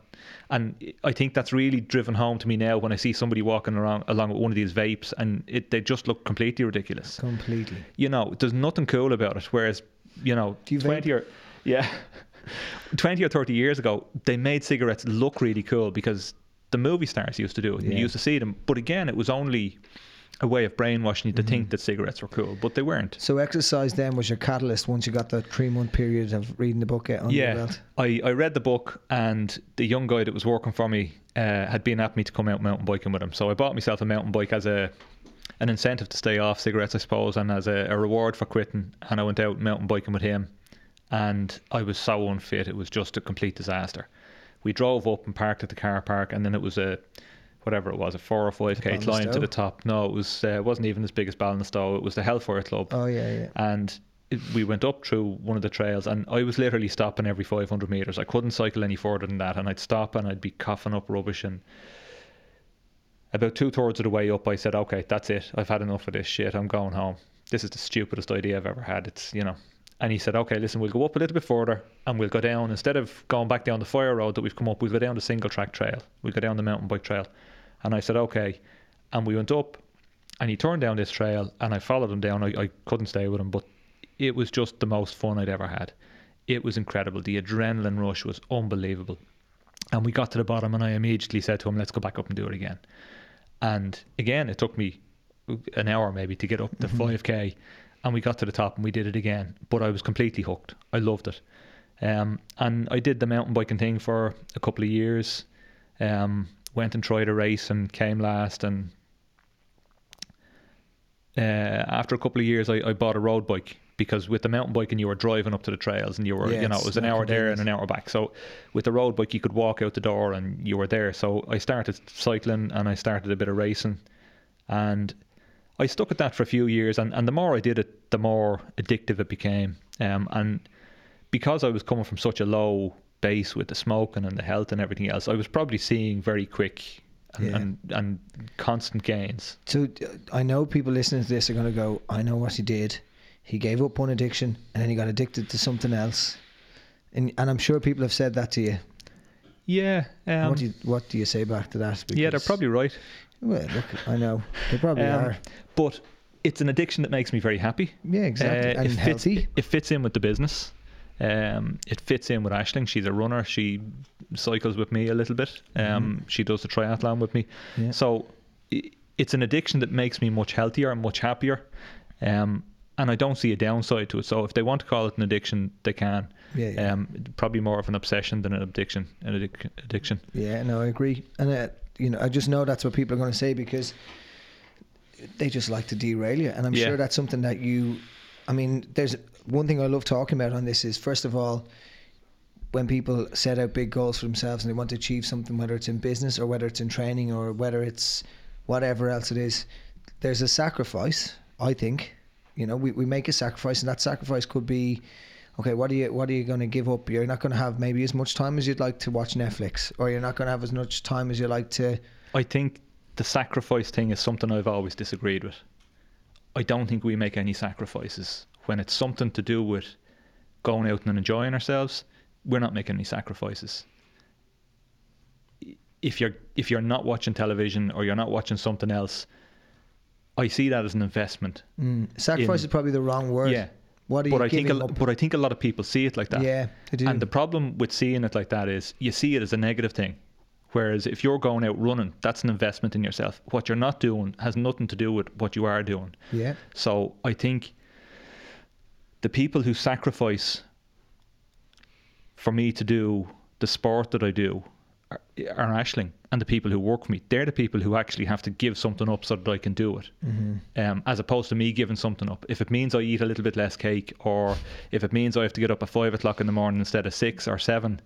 Speaker 2: And I think that's really driven home to me now when I see somebody walking around along with one of these vapes, and it, they just look completely ridiculous.
Speaker 1: Completely.
Speaker 2: You know, there's nothing cool about it. Whereas, you know,
Speaker 1: Do you
Speaker 2: twenty
Speaker 1: vape?
Speaker 2: or yeah, (laughs) twenty or thirty years ago, they made cigarettes look really cool because the movie stars used to do it. and You used to see them, but again, it was only a way of brainwashing you to
Speaker 1: Mm-hmm.
Speaker 2: think that cigarettes were cool, but they weren't.
Speaker 1: So exercise then was your catalyst once you got that three month period of reading the book out
Speaker 2: Yeah,
Speaker 1: belt.
Speaker 2: I, I read the book, and the young guy that was working for me uh, had been at me to come out mountain biking with him. So I bought myself a mountain bike as a an incentive to stay off cigarettes, I suppose, and as a, a reward for quitting. And I went out mountain biking with him, and I was so unfit; it was just a complete disaster. We drove up and parked at the car park, and then it was a whatever it was, a four or five k climb to the top. No, it was uh, wasn't even as big as Ballinastoe. It was the Hellfire Club.
Speaker 1: Oh yeah, yeah.
Speaker 2: and it, we went up through one of the trails and I was literally stopping every 500 meters. I couldn't cycle any further than that and I'd stop and I'd be coughing up rubbish and about two thirds of the way up I said okay that's it. I've had enough of this shit. I'm going home. This is the stupidest idea I've ever had. It's you know. And he said okay listen we'll go up a little bit further and we'll go down. Instead of going back down the fire road that we've come up we'll go down the single track trail. We'll go down the mountain bike trail and I said okay and we went up and he turned down this trail and I followed him down. I, I couldn't stay with him, but it was just the most fun I'd ever had. It was incredible. The adrenaline rush was unbelievable. And we got to the bottom and I immediately said to him, let's go back up and do it again. And again, it took me an hour maybe to get up to 5k and we got to the top and we did it again. But I was completely hooked. I loved it. Um, and I did the mountain biking thing for a couple of years. Um, went and tried a race and came last and uh, after a couple of years, I, I bought a road bike because with the mountain biking, you were driving up to the trails and you were,
Speaker 1: Yeah,
Speaker 2: you know, it was an hour there and an hour back. So with the road bike, you could walk out the door and you were there. So I started cycling and I started a bit of racing and I stuck at that for a few years. And, and the more I did it, the more addictive it became. Um, and because I was coming from such a low base with the smoking and the health and everything else, I was probably seeing very quick and,
Speaker 1: Yeah.
Speaker 2: and, and constant gains.
Speaker 1: So uh, I know people listening to this are going to go, I know what he did. He gave up one addiction and then he got addicted to something else. And, and I'm sure people have said that to you.
Speaker 2: Yeah. Um,
Speaker 1: what, do you what do you say back to that?
Speaker 2: yeah, they're probably right.
Speaker 1: Well, look, I know. They probably
Speaker 2: Um,
Speaker 1: are.
Speaker 2: But it's an addiction that makes me very happy.
Speaker 1: Yeah, exactly.
Speaker 2: Uh,
Speaker 1: and
Speaker 2: it fits,
Speaker 1: healthy.
Speaker 2: It fits in with the business. Um, it fits in with Ashling. She's a runner. She cycles with me a little bit. Um, She does the triathlon with me.
Speaker 1: Yeah.
Speaker 2: So it's an addiction that makes me much healthier and much happier. Um, and I don't see a downside to it. So if they want to call it an addiction, they can.
Speaker 1: Yeah, yeah.
Speaker 2: Um, probably more of an obsession than an addiction. An addic- addiction.
Speaker 1: Yeah, no, I agree. And uh, you know, I just know that's what people are going to say because they just like to derail you, and I'm
Speaker 2: Yeah.
Speaker 1: sure that's something that you. I mean, there's one thing I love talking about on this is first of all, when people set out big goals for themselves and they want to achieve something, whether it's in business or whether it's in training or whether it's whatever else it is, there's a sacrifice. I think, you know, we, we make a sacrifice, and that sacrifice could be, okay, what are you what are you going to give up? You're not going to have maybe as much time as you'd like to watch Netflix, or you're not going to have as much time as you like to.
Speaker 2: I think the sacrifice thing is something I've always disagreed with. I don't think we make any sacrifices when it's something to do with going out and enjoying ourselves. We're not making any sacrifices. If you're if you're not watching television or you're not watching something else, I see that as an investment.
Speaker 1: Mm, sacrifice
Speaker 2: In-
Speaker 1: is probably the wrong word.
Speaker 2: Yeah.
Speaker 1: What are
Speaker 2: but
Speaker 1: you
Speaker 2: I think a,
Speaker 1: up?
Speaker 2: but I think a lot of people see it like that.
Speaker 1: Yeah, they do.
Speaker 2: And the problem with seeing it like that is you see it as a negative thing. Whereas if you're going out running, that's an investment in yourself. What you're not doing has nothing to do with what you are doing.
Speaker 1: yeah,
Speaker 2: So I think the people who sacrifice for me to do the sport that I do are, are Ashling and the people who work for me. They're the people who actually have to give something up so that I can do it. Um, as opposed to me giving something up. If it means I eat a little bit less cake, or if it means I have to get up at five o'clock in the morning instead of six or seven,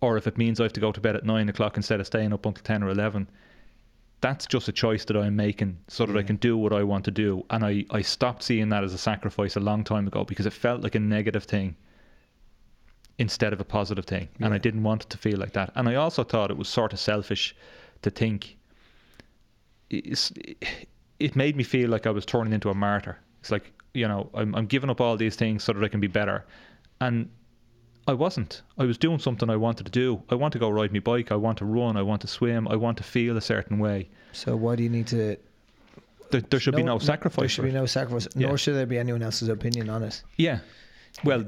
Speaker 2: or if it means I have to go to bed at nine o'clock instead of staying up until ten or eleven, that's just a choice that I'm making so that I can do what I want to do. And I, I stopped seeing that as a sacrifice a long time ago because it felt like a negative thing instead of a positive thing. And I didn't want it to feel like that. And I also thought it was sort of selfish to think it's, it made me feel like I was turning into a martyr. It's like you know I'm I'm giving up all these things so that I can be better, and I wasn't. I was doing something I wanted to do. I want to go ride my bike. I want to run. I want to swim. I want to feel a certain way.
Speaker 1: So why do you need to?
Speaker 2: There, there should be no sacrifice.
Speaker 1: There should be no sacrifice.
Speaker 2: Yeah.
Speaker 1: Nor should there be anyone else's opinion on it.
Speaker 2: Yeah. Well,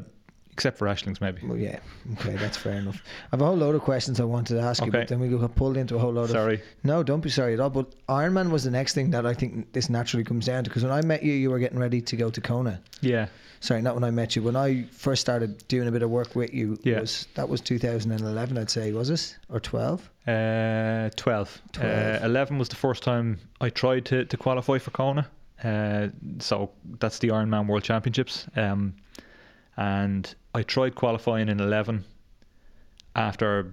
Speaker 2: except for Ashling's maybe.
Speaker 1: Well, yeah. Okay, that's fair enough. I have a whole load of questions I wanted to ask you, but then we got pulled into a whole load of.
Speaker 2: Sorry.
Speaker 1: No, don't be sorry at all. But Ironman was the next thing that I think this naturally comes down to because when I met you, you were getting ready to go to Kona.
Speaker 2: Yeah.
Speaker 1: Sorry, not when I met you. When I first started doing a bit of work with you,
Speaker 2: Yeah.
Speaker 1: was that was 2011, I'd say, was it or 12?
Speaker 2: Uh, 12.
Speaker 1: 12.
Speaker 2: Uh, 11 was the first time I tried to, to qualify for Kona. Uh, so that's the Ironman World Championships. Um, and I tried qualifying in 11 after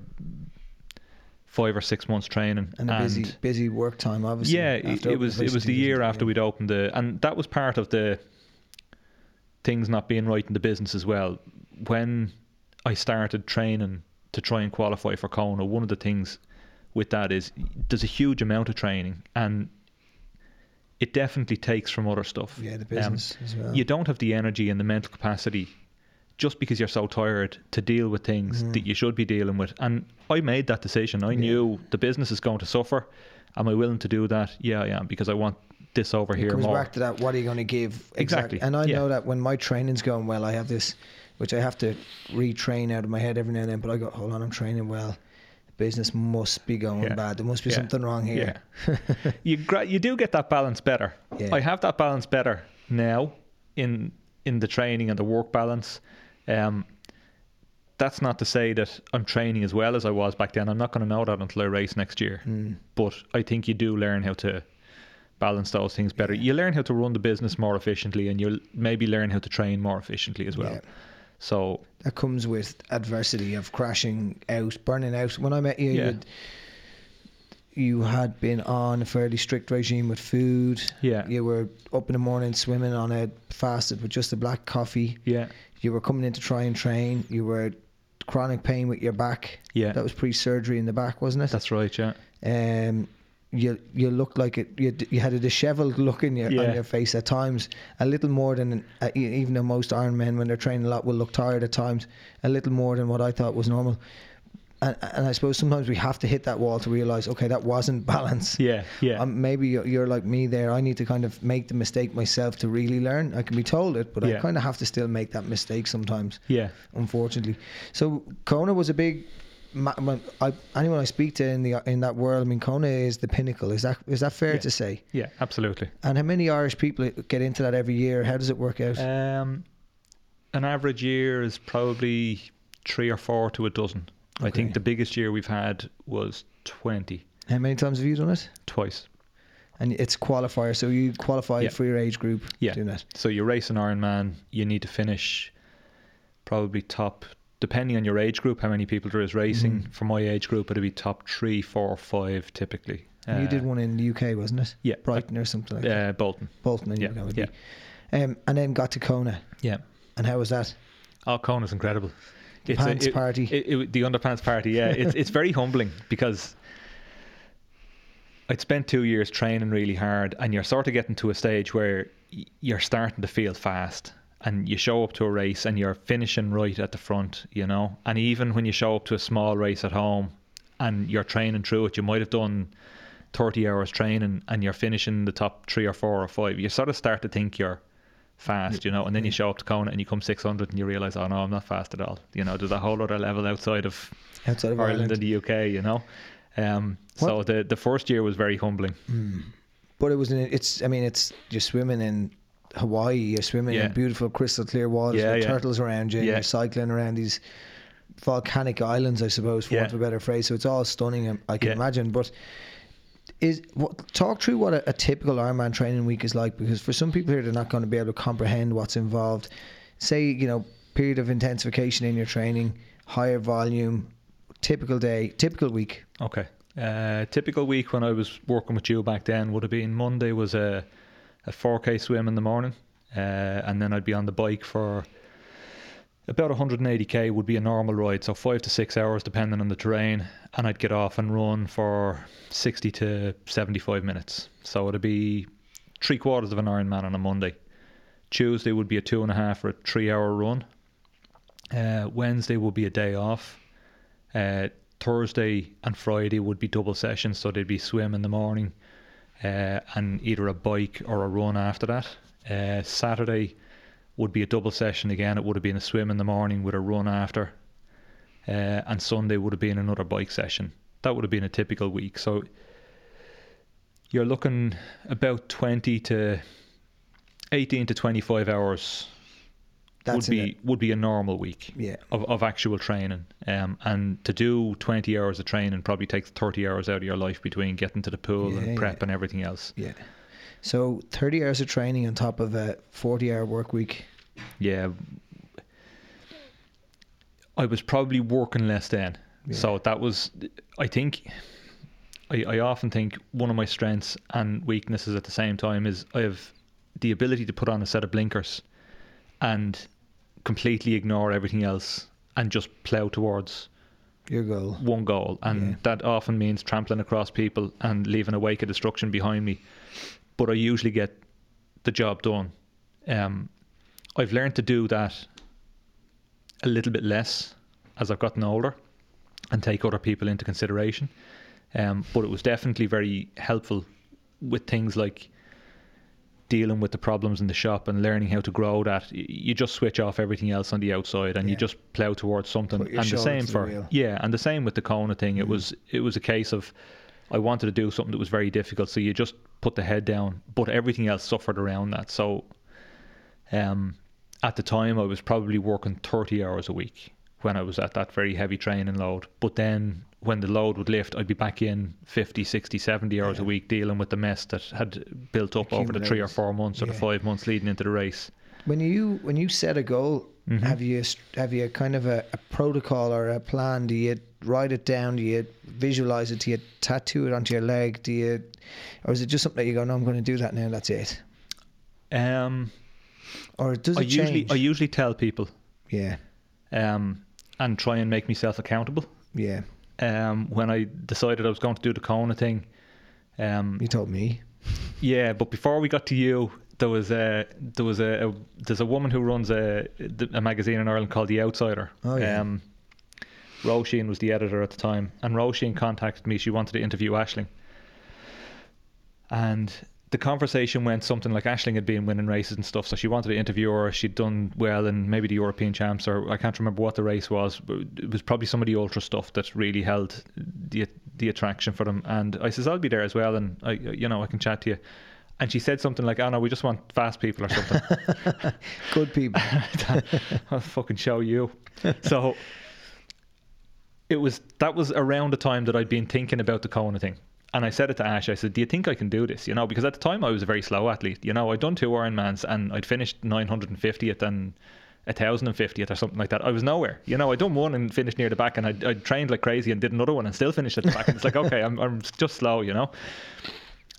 Speaker 2: five or six months training.
Speaker 1: And a busy, busy work time, obviously.
Speaker 2: yeah, it, it was it was the year after we'd opened the, and that was part of the things not being right in the business as well. When I started training to try and qualify for Kona, one of the things with that is there's a huge amount of training, and it definitely takes from other stuff.
Speaker 1: Yeah, the
Speaker 2: Um,
Speaker 1: business as well.
Speaker 2: you don't have the energy and the mental capacity just because you're so tired to deal with things
Speaker 1: Mhm.
Speaker 2: that you should be dealing with. And I made that decision. I
Speaker 1: Yeah.
Speaker 2: knew the business is going to suffer. Am I willing to do that? Yeah, I am because I want this over
Speaker 1: it
Speaker 2: here
Speaker 1: comes
Speaker 2: more.
Speaker 1: back to that. What are you going to give
Speaker 2: Exactly,
Speaker 1: And I
Speaker 2: yeah.
Speaker 1: know that when my training's going well, I have this, which I have to retrain out of my head every now and then. But I go, hold on, I'm training well. Business must be going
Speaker 2: Yeah.
Speaker 1: bad. There must be
Speaker 2: Yeah.
Speaker 1: something wrong here. (laughs)
Speaker 2: you gra- you do get that balance better.
Speaker 1: Yeah.
Speaker 2: I have that balance better now in in the training and the work balance. Um, that's not to say that I'm training as well as I was back then. I'm not going to know that until I race next year.
Speaker 1: Mm.
Speaker 2: But I think you do learn how to balance those things better. You learn how to run the business more efficiently, and you'll maybe learn how to train more efficiently as well.
Speaker 1: Yeah.
Speaker 2: So
Speaker 1: That comes with adversity of crashing out, burning out. When I met you,
Speaker 2: Yeah.
Speaker 1: you had been on a fairly strict regime with food.
Speaker 2: Yeah.
Speaker 1: You were up in the morning swimming on a fasted with just a black coffee.
Speaker 2: yeah,
Speaker 1: You were coming in to try and train. You were chronic pain with your back.
Speaker 2: yeah,
Speaker 1: That was pre-surgery in the back, wasn't it?
Speaker 2: that's right. Yeah,
Speaker 1: um, you you looked like it. You, you had a dishevelled look in your
Speaker 2: Yeah.
Speaker 1: on your face at times. A little more than uh, even though most Iron Men when they're training a lot will look tired at times. A little more than what I thought was normal. And, and I suppose sometimes we have to hit that wall to realize, okay, that wasn't (laughs) balance.
Speaker 2: yeah, yeah.
Speaker 1: Um, maybe you're, you're like me there. I need to kind of make the mistake myself to really learn. I can be told it, but I kind of have to still make that mistake sometimes
Speaker 2: yeah.
Speaker 1: unfortunately. So Kona was a big. I, anyone I speak to in the in that world, I mean, Kona is the pinnacle. Is that is that fair
Speaker 2: Yeah.
Speaker 1: to say?
Speaker 2: Yeah, absolutely.
Speaker 1: And how many Irish people get into that every year? How does it work out?
Speaker 2: Um, an average year is probably three or four to a dozen. I think the biggest year we've had was 20
Speaker 1: how many times have you done it?
Speaker 2: twice.
Speaker 1: And it's qualifier, so you qualify
Speaker 2: Yeah.
Speaker 1: for your age group.
Speaker 2: Yeah.
Speaker 1: doing that.
Speaker 2: So you race an Ironman, you need to finish probably top, depending on your age group, how many people there is racing.
Speaker 1: Mhm.
Speaker 2: For my age group, it'd be top three, four, five typically.
Speaker 1: And you
Speaker 2: Uh,
Speaker 1: did one in the UK, wasn't it?
Speaker 2: Yeah.
Speaker 1: Brighton or something like that.
Speaker 2: Uh, Bolton.
Speaker 1: Bolton, I knew
Speaker 2: yeah,
Speaker 1: that
Speaker 2: yeah.
Speaker 1: Um, and then got to Kona.
Speaker 2: Yeah.
Speaker 1: And how was that?
Speaker 2: Oh, Kona's incredible.
Speaker 1: The pants
Speaker 2: it-
Speaker 1: party.
Speaker 2: It, it, the underpants party, yeah. it's it's very humbling because I'd spent two years training really hard, and you're sort of getting to a stage where you're starting to feel fast, and you show up to a race and you're finishing right at the front, you know. And even when you show up to a small race at home, and you're training through it, you might have done. 30 hours training and you're finishing the top three or four or five, you sort of start to think you're fast, you know, and then you show up to Kona and you come 600 and you realize, oh no, I'm not fast at all. You know, there's a whole other level outside of
Speaker 1: Outside of
Speaker 2: Ireland
Speaker 1: Ireland.
Speaker 2: and the UK, you know. Um, so the the first year was very humbling.
Speaker 1: But it was it's I mean it's you're swimming in Hawaii, you're swimming
Speaker 2: Yeah.
Speaker 1: in beautiful crystal clear waters
Speaker 2: Yeah,
Speaker 1: with
Speaker 2: yeah.
Speaker 1: turtles around you, and
Speaker 2: Yeah.
Speaker 1: you're cycling around these volcanic islands, I suppose, for
Speaker 2: Yeah.
Speaker 1: want of a better phrase. So it's all stunning, um, I can
Speaker 2: Yeah.
Speaker 1: imagine. But is what, talk through what a, a typical Ironman training week is like, because for some people here, they're not going to be able to comprehend what's involved. Say you know period of intensification in your training, higher volume, typical day, typical week.
Speaker 2: Okay. Uh, typical week when I was working with you back then would have been Monday was a a 4k swim in the morning, uh, and then I'd be on the bike for about 180k would be a normal ride, so five to six hours depending on the terrain, and I'd get off and run for 60 to 75 minutes. So it'd be three quarters of an Ironman on a Monday. Tuesday would be a two and a half or a three hour run. Uh, Wednesday would be a day off. Uh, Thursday and Friday would be double sessions, so they'd be swim in the morning uh, and either a bike or a run after that. Uh, Saturday would be a double session again. It would have been a swim in the morning with a run after, uh, and Sunday would have been another bike session. That would have been a typical week. So you're looking about 20 to 18 to 25 hours
Speaker 1: That's
Speaker 2: would be
Speaker 1: it.
Speaker 2: would be a normal week
Speaker 1: Yeah.
Speaker 2: of, of actual training. Um, and to do 20 hours of training probably takes 30 hours out of your life between getting to the pool
Speaker 1: Yeah,
Speaker 2: and prep
Speaker 1: yeah.
Speaker 2: and everything else.
Speaker 1: Yeah. So 30 hours of training on top of a 40 hour work week.
Speaker 2: Yeah. I was probably working less then. So that was, I think, I, I often think one of my strengths and weaknesses at the same time is I have the ability to put on a set of blinkers and completely ignore everything else and just plow towards
Speaker 1: Your goal.
Speaker 2: one goal, and
Speaker 1: Yeah.
Speaker 2: that often means trampling across people and leaving a wake of destruction behind me. But I usually get the job done. Um, I've learned to do that a little bit less as I've gotten older and take other people into consideration. Um, but it was definitely very helpful with things like dealing with the problems in the shop and learning how to grow that. You just switch off everything else on the outside and you just plow towards something. And the same
Speaker 1: the
Speaker 2: for.
Speaker 1: Mm.
Speaker 2: yeah, and the same with the Kona thing. It was it was a case of I wanted to do something that was very difficult, so you just put the head down, but everything else suffered around that. So, um, at the time, I was probably working thirty hours a week when I was at that very heavy training load. But then when the load would lift, I'd be back in 50, 60, 70 hours a week dealing with the mess that had built up over the three or four months or the five months leading into the race.
Speaker 1: When you when you set a goal,
Speaker 2: Mhm.
Speaker 1: have you have you kind of a, a protocol or a plan? Do you write it down? Do you visualize it? Do you tattoo it onto your leg? Do you, or is it just something that you go, no, I'm going to do that now. That's it.
Speaker 2: Um,
Speaker 1: Or does
Speaker 2: I
Speaker 1: it
Speaker 2: usually
Speaker 1: change?
Speaker 2: I usually tell people
Speaker 1: yeah,
Speaker 2: um, and try and make myself accountable.
Speaker 1: yeah.
Speaker 2: Um, when I decided I was going to do the Kona thing. Um,
Speaker 1: You told me.
Speaker 2: yeah, but before we got to you, there was a there was a, a there's a woman who runs a a magazine in Ireland called The Outsider.
Speaker 1: Oh, yeah.
Speaker 2: Um, Roisin was the editor at the time, and Roisin contacted me. She wanted to interview Ashling, and the conversation went something like Ashling had been winning races and stuff, so she wanted to interview her. She'd done well in maybe the European champs, or I can't remember what the race was. But it was probably some of the ultra stuff that really held the the attraction for them. And I says I'll be there as well, and I you know I can chat to you. And she said something like, "Oh no, we just want fast people or something." (laughs)
Speaker 1: Good people. (laughs)
Speaker 2: I'll fucking show you. So it was that was around the time that I'd been thinking about the Kona thing. And I said it to Ash, I said, Do you think I can do this? You know, because at the time I was a very slow athlete. You know, I'd done two Ironmans and I'd finished 950th and 1050th or something like that. I was nowhere. You know, I'd done one and finished near the back and I'd, trained like crazy and did another one and still finished at the back. And it's like, okay, I'm, I'm just slow, you know?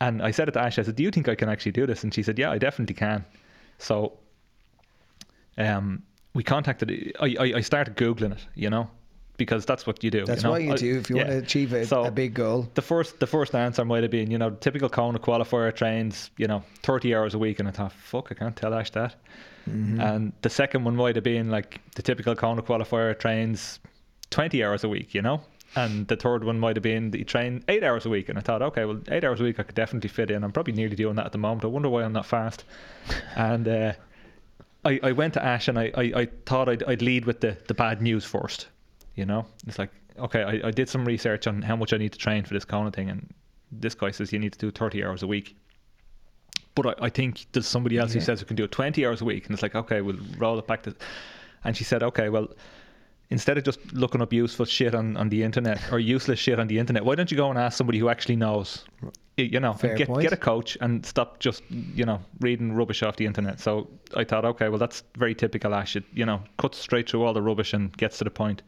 Speaker 2: And I said it to Ash, I said, Do you think I can actually do this? And she said, Yeah, I definitely can. So um, we contacted. I, I I started googling it, you know, because that's what you do.
Speaker 1: That's
Speaker 2: you know?
Speaker 1: what you do if you want to achieve a,
Speaker 2: So-
Speaker 1: a big goal.
Speaker 2: The first the first answer might have been, you know, typical Kona qualifier trains, you know, thirty hours a week, and I thought, fuck, I can't tell Ash that.
Speaker 1: Mm-hmm.
Speaker 2: And the second one might have been like the typical Kona qualifier trains twenty hours a week, you know. And the third one might have been the train eight hours a week, and I thought, okay, well, eight hours a week I could definitely fit in. I'm probably nearly doing that at the moment. I wonder why I'm not fast. (laughs) and uh, I, I went to Ash and I, I, I thought I'd, I'd lead with the, the bad news first. You know, it's like, okay, I, I did some research on how much I need to train for this Kona thing, and this guy says you need to do 30 hours a week. But I, I think there's somebody else who says we can do it 20 hours a week, and it's like, okay, we'll roll it back to. And she said, okay, well, instead of just looking up useful shit on, on the internet or useless shit on the internet, why don't you go and ask somebody who actually knows? You know, get
Speaker 1: point.
Speaker 2: get a coach and stop just you know reading rubbish off the internet. So I thought, okay, well that's very typical Ash. It you know cuts straight through all the rubbish and gets to the point.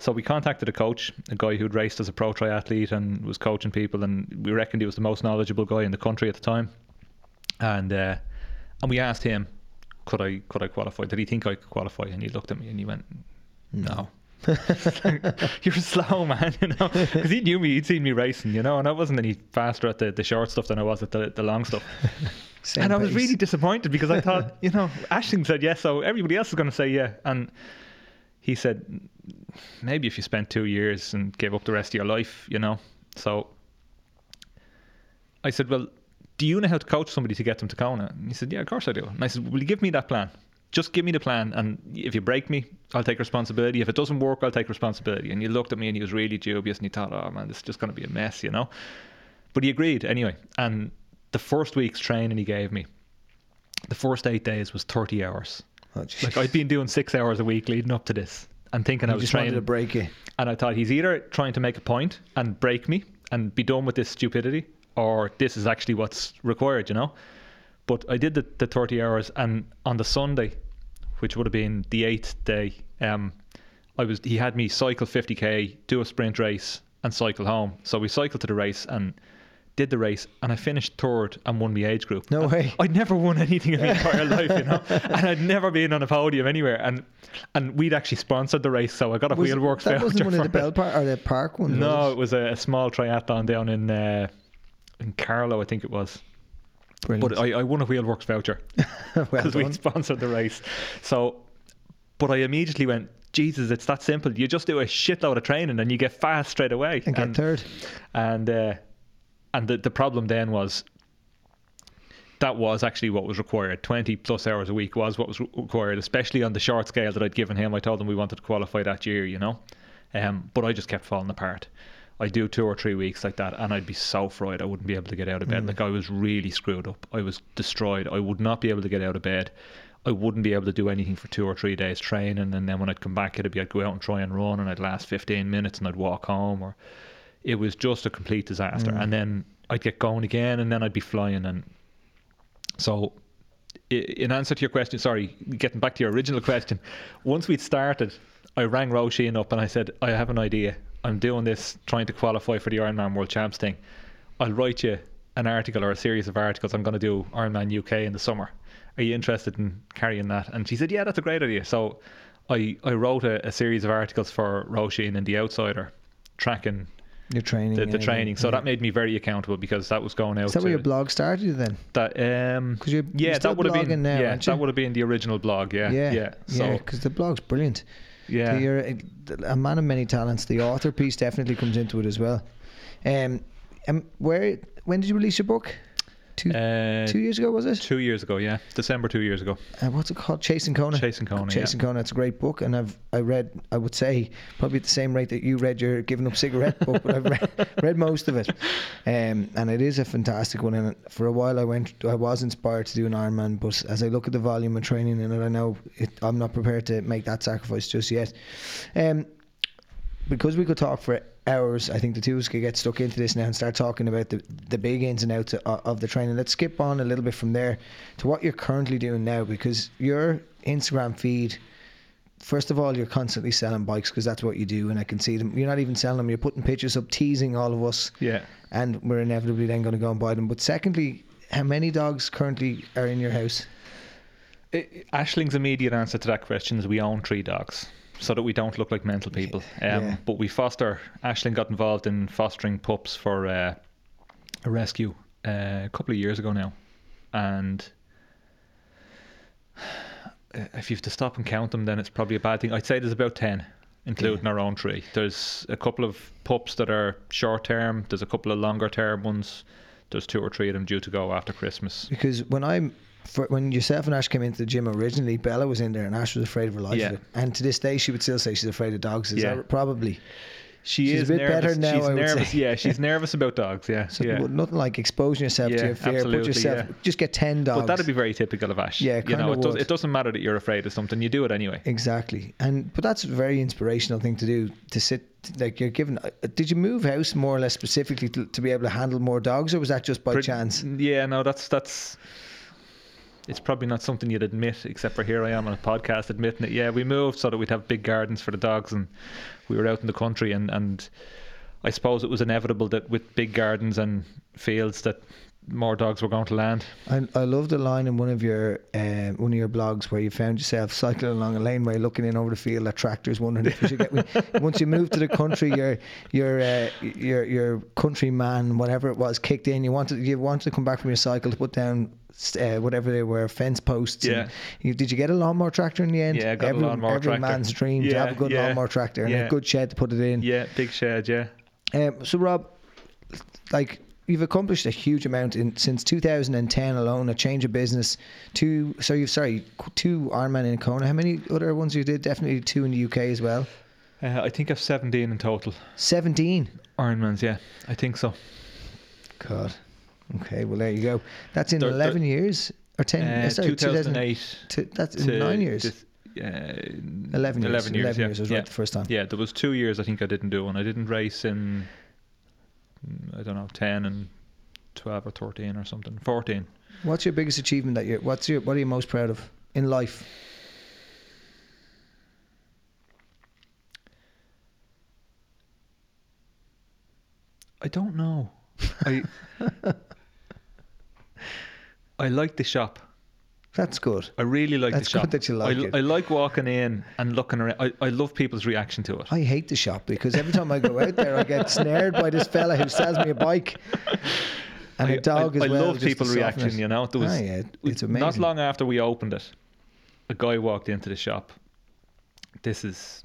Speaker 2: So we contacted a coach, a guy who'd raced as a pro triathlete and was coaching people, and we reckoned he was the most knowledgeable guy in the country at the time. And uh, and we asked him, could I could I qualify? Did he think I could qualify? And he looked at me and he went, no. (laughs) You're slow, man, you know, (laughs) because he knew me, he'd seen me racing, you know, and I wasn't any faster at the, the short stuff than I was at the, the long stuff. (laughs)
Speaker 1: Same
Speaker 2: and I was really disappointed because I thought, you know, Ashling said yes, so everybody else is going to say yeah. And he said, maybe if you spent two years and gave up the rest of your life, you know. So I said, well, do you know how to coach somebody to get them to Kona? And he said, yeah, of course I do. And I said, will you give me that plan? Just give me the plan, and if you break me, I'll take responsibility. If it doesn't work, I'll take responsibility. And he looked at me and he was really dubious, and he thought, oh man, this is just going to be a mess, you know. But he agreed anyway. And the first week's training he gave me, the first eight days was 30 hours.
Speaker 1: Oh.
Speaker 2: Like I'd been doing six hours a week leading up to this and thinking I was
Speaker 1: just
Speaker 2: training.
Speaker 1: to break it.
Speaker 2: And I thought he's either trying to make a point and break me and be done with this stupidity, or this is actually what's required, you know. But I did the, the 30 hours, and on the Sunday, which would have been the eighth day, um, I was he had me cycle 50k, do a sprint race, and cycle home. So we cycled to the race and did the race, and I finished third and won my age group.
Speaker 1: No
Speaker 2: And
Speaker 1: way.
Speaker 2: I'd never won anything in my entire life, you know, (laughs) and I'd never been on a podium anywhere. And and we'd actually sponsored the race, so I got a
Speaker 1: Was-
Speaker 2: Wheelworx
Speaker 1: that wasn't
Speaker 2: voucher
Speaker 1: one of the
Speaker 2: it.
Speaker 1: Bell Park or the park ones.
Speaker 2: No,
Speaker 1: was
Speaker 2: it was a, a small triathlon down in uh, in Carlow, I think it was.
Speaker 1: Brilliant.
Speaker 2: But I, I won a Wheelworx voucher (laughs)
Speaker 1: well (laughs)
Speaker 2: because we sponsored the race. So, but I immediately went, Jesus, it's that simple. You just do a shitload of training and you get fast straight away.
Speaker 1: And get third.
Speaker 2: And uh, and the the problem then was that was actually what was required. 20 plus hours a week was what was re- required, especially on the short scale that I'd given him. I told him we wanted to qualify that year, you know. Um, but I just kept falling apart. I do two or three weeks like that, and I'd be so fried I wouldn't be able to get out of bed. Like I was really screwed up. I was destroyed. I would not be able to get out of bed. I wouldn't be able to do anything for two or three days training, and then when I'd come back, it'd be I'd go out and try and run, and I'd last 15 minutes, and I'd walk home, or it was just a complete disaster. Mm. And then I'd get going again, and then I'd be flying, and so, in answer to your question, sorry, getting back to your original question, once we'd started, I rang Roisin up and I said, I have an idea. I'm doing this, trying to qualify for the Ironman World Champs thing. I'll write you an article or a series of articles. I'm going to do Ironman UK in the summer. Are you interested in carrying that? And she said, Yeah, that's a great idea. So, I, I wrote a, a series of articles for Roisin in The Outsider, tracking
Speaker 1: Your training.
Speaker 2: the, the training. So
Speaker 1: yeah.
Speaker 2: that made me very accountable because that was going out.
Speaker 1: Is that
Speaker 2: to,
Speaker 1: where your blog started then?
Speaker 2: that um
Speaker 1: you're
Speaker 2: yeah that would have been
Speaker 1: now,
Speaker 2: yeah
Speaker 1: you?
Speaker 2: that would have been the original blog yeah
Speaker 1: Yeah.
Speaker 2: yeah so
Speaker 1: because the blog's brilliant.
Speaker 2: yeah,
Speaker 1: you're a, a man of many talents. The author piece definitely comes into it as well. Um, um where when did you release your book? Two
Speaker 2: uh,
Speaker 1: two years ago was it?
Speaker 2: two years ago yeah December two years ago
Speaker 1: Uh, what's it called? Chasing Kona.
Speaker 2: Chasing Kona,
Speaker 1: Chasing
Speaker 2: yeah.
Speaker 1: Kona. It's a great book, and I've I read. I would say probably at the same rate that you read your giving up cigarette book, but I've read, (laughs) read most of it, um, and it is a fantastic one. And for a while, I went. I was inspired to do an Ironman, but as I look at the volume of training in it, I know it, I'm not prepared to make that sacrifice just yet. Um, because we could talk for hours, I think the two of us could get stuck into this now and start talking about the, the big ins and outs of, of the training. Let's skip on a little bit from there to what you're currently doing now because your Instagram feed, first of all, you're constantly selling bikes because that's what you do, and I can see them. You're not even selling them, you're putting pictures up, teasing all of us,
Speaker 2: yeah
Speaker 1: and we're inevitably then going to go and buy them. But secondly, how many dogs currently are in your house?
Speaker 2: I- Ashling's immediate answer to that question is we own three dogs so that we don't look like mental people. um,
Speaker 1: Yeah.
Speaker 2: but we foster Ashling got involved in fostering pups for uh, a rescue uh, a couple of years ago now. And (sighs) if you have to stop and count them then it's probably a bad thing. I'd say there's about 10 including our own tree there's a couple of pups that are short term there's a couple of longer term ones there's two or three of them due to go after Christmas.
Speaker 1: Because when I'm for, when yourself and Ash came into the gym originally, Bella was in there and Ash was afraid of her life.
Speaker 2: Yeah.
Speaker 1: And to this day, she would still say she's afraid of dogs. Is
Speaker 2: Yeah.
Speaker 1: that probably?
Speaker 2: She
Speaker 1: She's
Speaker 2: is
Speaker 1: a bit
Speaker 2: nervous.
Speaker 1: better now,
Speaker 2: She's
Speaker 1: I would
Speaker 2: nervous.
Speaker 1: say.
Speaker 2: Yeah, she's (laughs) nervous about dogs. Yeah,
Speaker 1: So
Speaker 2: yeah.
Speaker 1: nothing like exposing yourself to your fear. Put
Speaker 2: absolutely,
Speaker 1: yourself.
Speaker 2: yeah.
Speaker 1: Just get ten dogs.
Speaker 2: But that'd be very typical of Ash.
Speaker 1: Yeah,
Speaker 2: you know, it, Does, doesn't matter that you're afraid of something. You do it anyway.
Speaker 1: exactly. And but that's a very inspirational thing to do. To sit like you're given. uh, Did you move house more or less specifically to, to be able to handle more dogs, or was that just by
Speaker 2: Pretty-
Speaker 1: chance?
Speaker 2: Yeah, no, that's that's. It's probably not something you'd admit, except for here I am on a podcast admitting it. Yeah, we moved so that we'd have big gardens for the dogs, and we were out in the country, and and I suppose it was inevitable that with big gardens and fields that more dogs were going to land.
Speaker 1: I, I love the line in one of your uh, one of your blogs where you found yourself cycling along a laneway, looking in over the field at tractors, wondering if you should get. me. (laughs) Once you moved to the country, your your uh, your your countryman, whatever it was, kicked in. You wanted you wanted to come back from your cycle to put down uh, whatever they were fence posts. and
Speaker 2: Yeah.
Speaker 1: You, did you get a lawnmower tractor in the end?
Speaker 2: Yeah, I got a
Speaker 1: every,
Speaker 2: lawnmower
Speaker 1: every
Speaker 2: tractor.
Speaker 1: man's dream to have a good
Speaker 2: yeah,
Speaker 1: lawnmower tractor and a good shed to put it in.
Speaker 2: Yeah, big shed. Yeah.
Speaker 1: Um, so Rob, like you've accomplished a huge amount in since 2010 alone. A change of business, two. So you've sorry, two Ironman in Kona. How many other ones you did? Definitely two in the UK as well.
Speaker 2: Uh, I think I've 17 in total.
Speaker 1: 17.
Speaker 2: Ironmans, yeah, I think so.
Speaker 1: God. Okay, well there you go. That's in
Speaker 2: There-
Speaker 1: 11 years or 10.
Speaker 2: Uh,
Speaker 1: sorry,
Speaker 2: 2008
Speaker 1: 2000 that's in nine years.
Speaker 2: this- uh,
Speaker 1: 11 years.
Speaker 2: 11 years.
Speaker 1: 11
Speaker 2: yeah.
Speaker 1: years. I was
Speaker 2: yeah.
Speaker 1: right the first time.
Speaker 2: Yeah, there was two years I think I didn't do one. I didn't race in mm, I don't know, ten and twelve or thirteen or something. Fourteen.
Speaker 1: What's your biggest achievement that you're? What's your? What are you most proud of in life?
Speaker 2: I don't know. I (laughs) (laughs) I like the shop.
Speaker 1: That's good.
Speaker 2: I really like
Speaker 1: That's
Speaker 2: the shop.
Speaker 1: good that you like
Speaker 2: I,
Speaker 1: it.
Speaker 2: I like walking in and looking around. I, I love people's reaction to it.
Speaker 1: I hate the shop because every time I go out there, I get snared by this fella who sells me a bike and
Speaker 2: I,
Speaker 1: a dog
Speaker 2: I,
Speaker 1: as
Speaker 2: I
Speaker 1: well.
Speaker 2: I love
Speaker 1: just to
Speaker 2: people
Speaker 1: soften
Speaker 2: reaction. You know, there was
Speaker 1: Ah, yeah, it's amazing.
Speaker 2: Not long after we opened it, a guy walked into the shop. This is,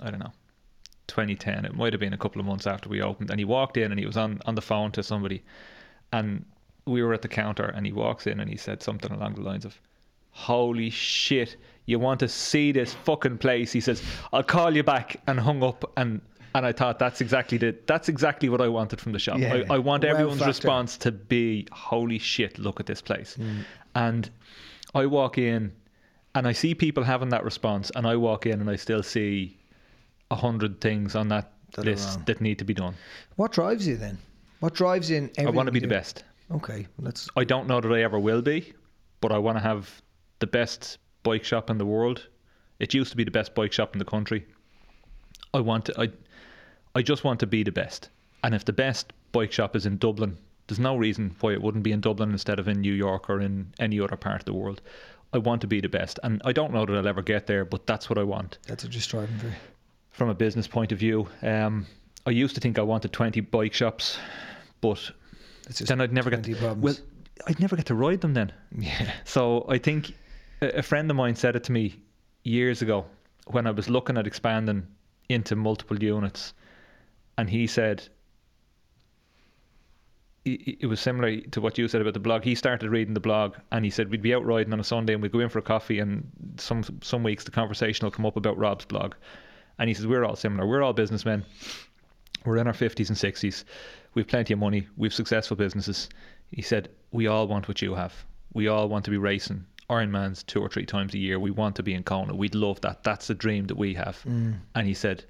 Speaker 2: I don't know, 2010. It might have been a couple of months after we opened, and he walked in and he was on on the phone to somebody, and we were at the counter, and he walks in and he said something along the lines of, "Holy shit, you want to see this fucking place?" He says, "I'll call you back," and hung up and. And I thought that's exactly the that's exactly what I wanted from the shop.
Speaker 1: Yeah.
Speaker 2: I, I want
Speaker 1: Wow
Speaker 2: everyone's
Speaker 1: factor.
Speaker 2: response to be holy shit look at this place
Speaker 1: Mm.
Speaker 2: and i walk in and i see people having that response and i walk in and i still see a hundred things on that,
Speaker 1: That
Speaker 2: list that need to be done
Speaker 1: What drives you then? What drives you in
Speaker 2: i want to be the best
Speaker 1: Okay, that's
Speaker 2: i don't know that i ever will be but i want to have the best bike shop in the world. It used to be the best bike shop in the country. I want to i i just want to be the best. And if the best bike shop is in dublin there's no reason why it wouldn't be in dublin instead of in new york or in any other part of the world. I want to be the best and i don't know that i'll ever get there but that's what i want.
Speaker 1: That's what you're striving for.
Speaker 2: from a business point of view um, i used to think i wanted 20 bike shops but then i'd never get
Speaker 1: 20 problems.
Speaker 2: well i'd never get to ride them then
Speaker 1: yeah.
Speaker 2: so I think a a friend of mine said it to me years ago when I was looking at expanding into multiple units, and he said it it was similar to what you said about the blog. He started reading the blog, and he said we'd be out riding on a Sunday, and we'd go in for a coffee, and some some weeks the conversation will come up about Rob's blog, and he says we're all similar. We're all businessmen. We're in our fifties and sixties. We've plenty of money. We've successful businesses. He said we all want what you have. We all want to be racing Ironmans two or three times a year. We want to be in Kona. We'd love that. That's the dream that we have.
Speaker 1: Mm.
Speaker 2: And he said,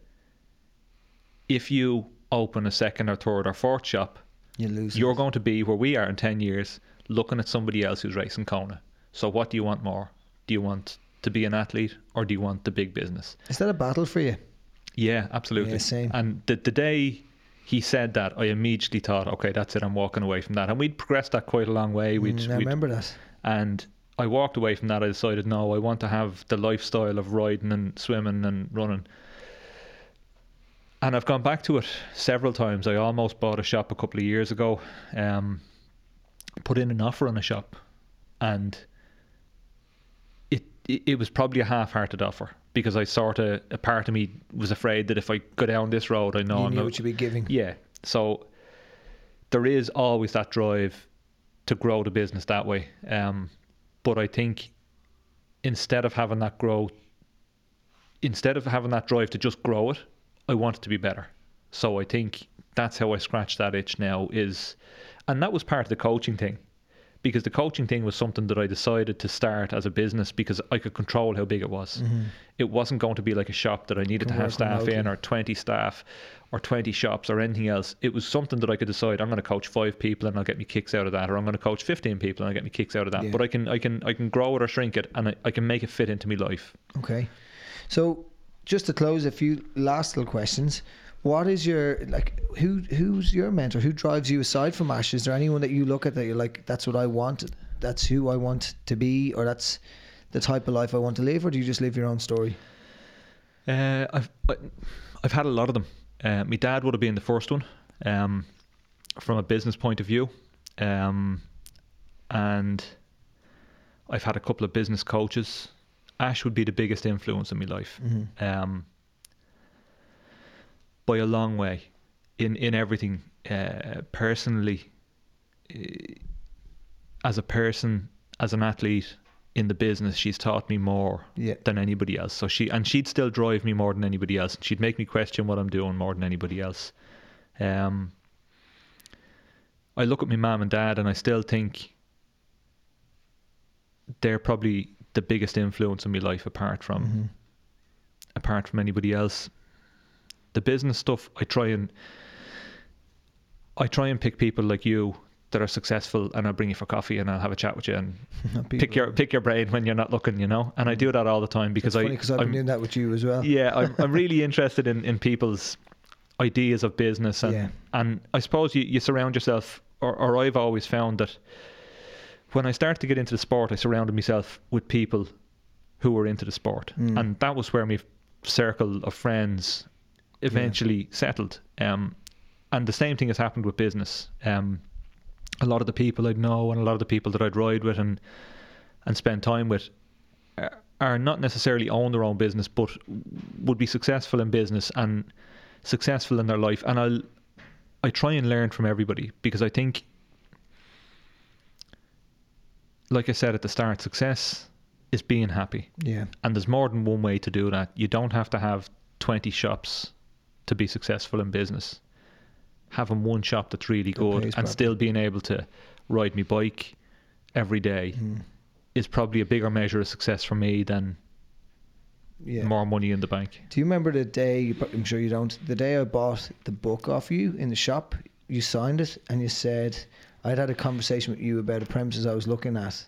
Speaker 2: if you open a second or third or fourth shop,
Speaker 1: You lose.
Speaker 2: you're
Speaker 1: it.
Speaker 2: going to be where we are in 10 years looking at somebody else who's racing Kona. So what do you want more? Do you want to be an athlete or do you want the big business?
Speaker 1: Is that a battle for you?
Speaker 2: Yeah, absolutely.
Speaker 1: Yeah, same.
Speaker 2: And the, the day he said that, I immediately thought, okay, that's it. I'm walking away from that. And we'd progressed that quite a long way. We'd,
Speaker 1: Mm, I
Speaker 2: we'd
Speaker 1: remember that.
Speaker 2: and I walked away from that. I decided, no, I want to have the lifestyle of riding and swimming and running. And I've gone back to it several times. I almost bought a shop a couple of years ago, um, put in an offer on a shop, and it it, it was probably a half-hearted offer because I sort of a part of me was afraid that if I go down this road, I know
Speaker 1: you
Speaker 2: I'm
Speaker 1: knew
Speaker 2: not,
Speaker 1: what you'd be giving.
Speaker 2: yeah. So there is always that drive to grow the business that way. Um, but I think instead of having that grow, instead of having that drive to just grow it, I want it to be better. So I think that's how I scratch that itch now is, and that was part of the coaching thing. Because the coaching thing was something that I decided to start as a business because I could control how big it was. Mm-hmm. It wasn't going to be like a shop that I needed to have staff in or 20 staff or 20 shops or anything else. It was something that I could decide I'm going to coach five people and I'll get me kicks out of that or I'm going to coach 15 people and I'll get me kicks out of that.
Speaker 1: Yeah.
Speaker 2: But I can I can I can grow it or shrink it and I, I can make it fit into my life.
Speaker 1: Okay. So, just to close, a few last little questions. What is your like? Who who's your mentor? Who drives you aside from Ash? Is there anyone that you look at that you're like, that's what I want, that's who I want to be, or that's the type of life I want to live, or do you just live your own story?
Speaker 2: Uh, I've I've had a lot of them. Uh, my dad would have been the first one, um, from a business point of view, um, and I've had a couple of business coaches. Ash would be the biggest influence in my life,
Speaker 1: Mm-hmm.
Speaker 2: um, by a long way, in in everything. Uh, personally, eh, as a person, as an athlete, in the business, she's taught me more
Speaker 1: Yeah.
Speaker 2: than anybody else. So she and she'd still drive me more than anybody else. She'd make me question what I'm doing more than anybody else. Um, I look at my mum and dad, and I still think they're probably the biggest influence in my life, apart from
Speaker 1: Mm-hmm.
Speaker 2: apart from anybody else. The business stuff, I try and I try and pick people like you that are successful, and I'll bring you for coffee, and I'll have a chat with you, and (laughs) pick your pick your brain when you're not looking, you know. And I do that all the time because I
Speaker 1: because I've been
Speaker 2: I'm-
Speaker 1: doing that with you as well.
Speaker 2: yeah, I'm, I'm (laughs) really interested in, in people's ideas of business and
Speaker 1: Yeah.
Speaker 2: and I suppose you, you surround yourself or, or I've always found that when I started to get into the sport I surrounded myself with people who were into the sport
Speaker 1: Mm.
Speaker 2: and that was where my circle of friends eventually settled um, and the same thing has happened with business um, a lot of the people I'd know and a lot of the people that I'd ride with and and spend time with are- are not necessarily own their own business, but would be successful in business and successful in their life. And I'll I try and learn from everybody because I think, like I said at the start, success is being happy,
Speaker 1: Yeah.
Speaker 2: and there's more than one way to do that. You don't have to have twenty shops to be successful in business. Having one shop that's really
Speaker 1: That
Speaker 2: good and
Speaker 1: properly.
Speaker 2: still being able to ride my bike every day
Speaker 1: Mm.
Speaker 2: is probably a bigger measure of success for me than
Speaker 1: Yeah.
Speaker 2: more money in the bank.
Speaker 1: Do you remember the day? you I'm sure you don't. The day I bought the book off you in the shop, you signed it and you said I'd had a conversation with you about a premises I was looking at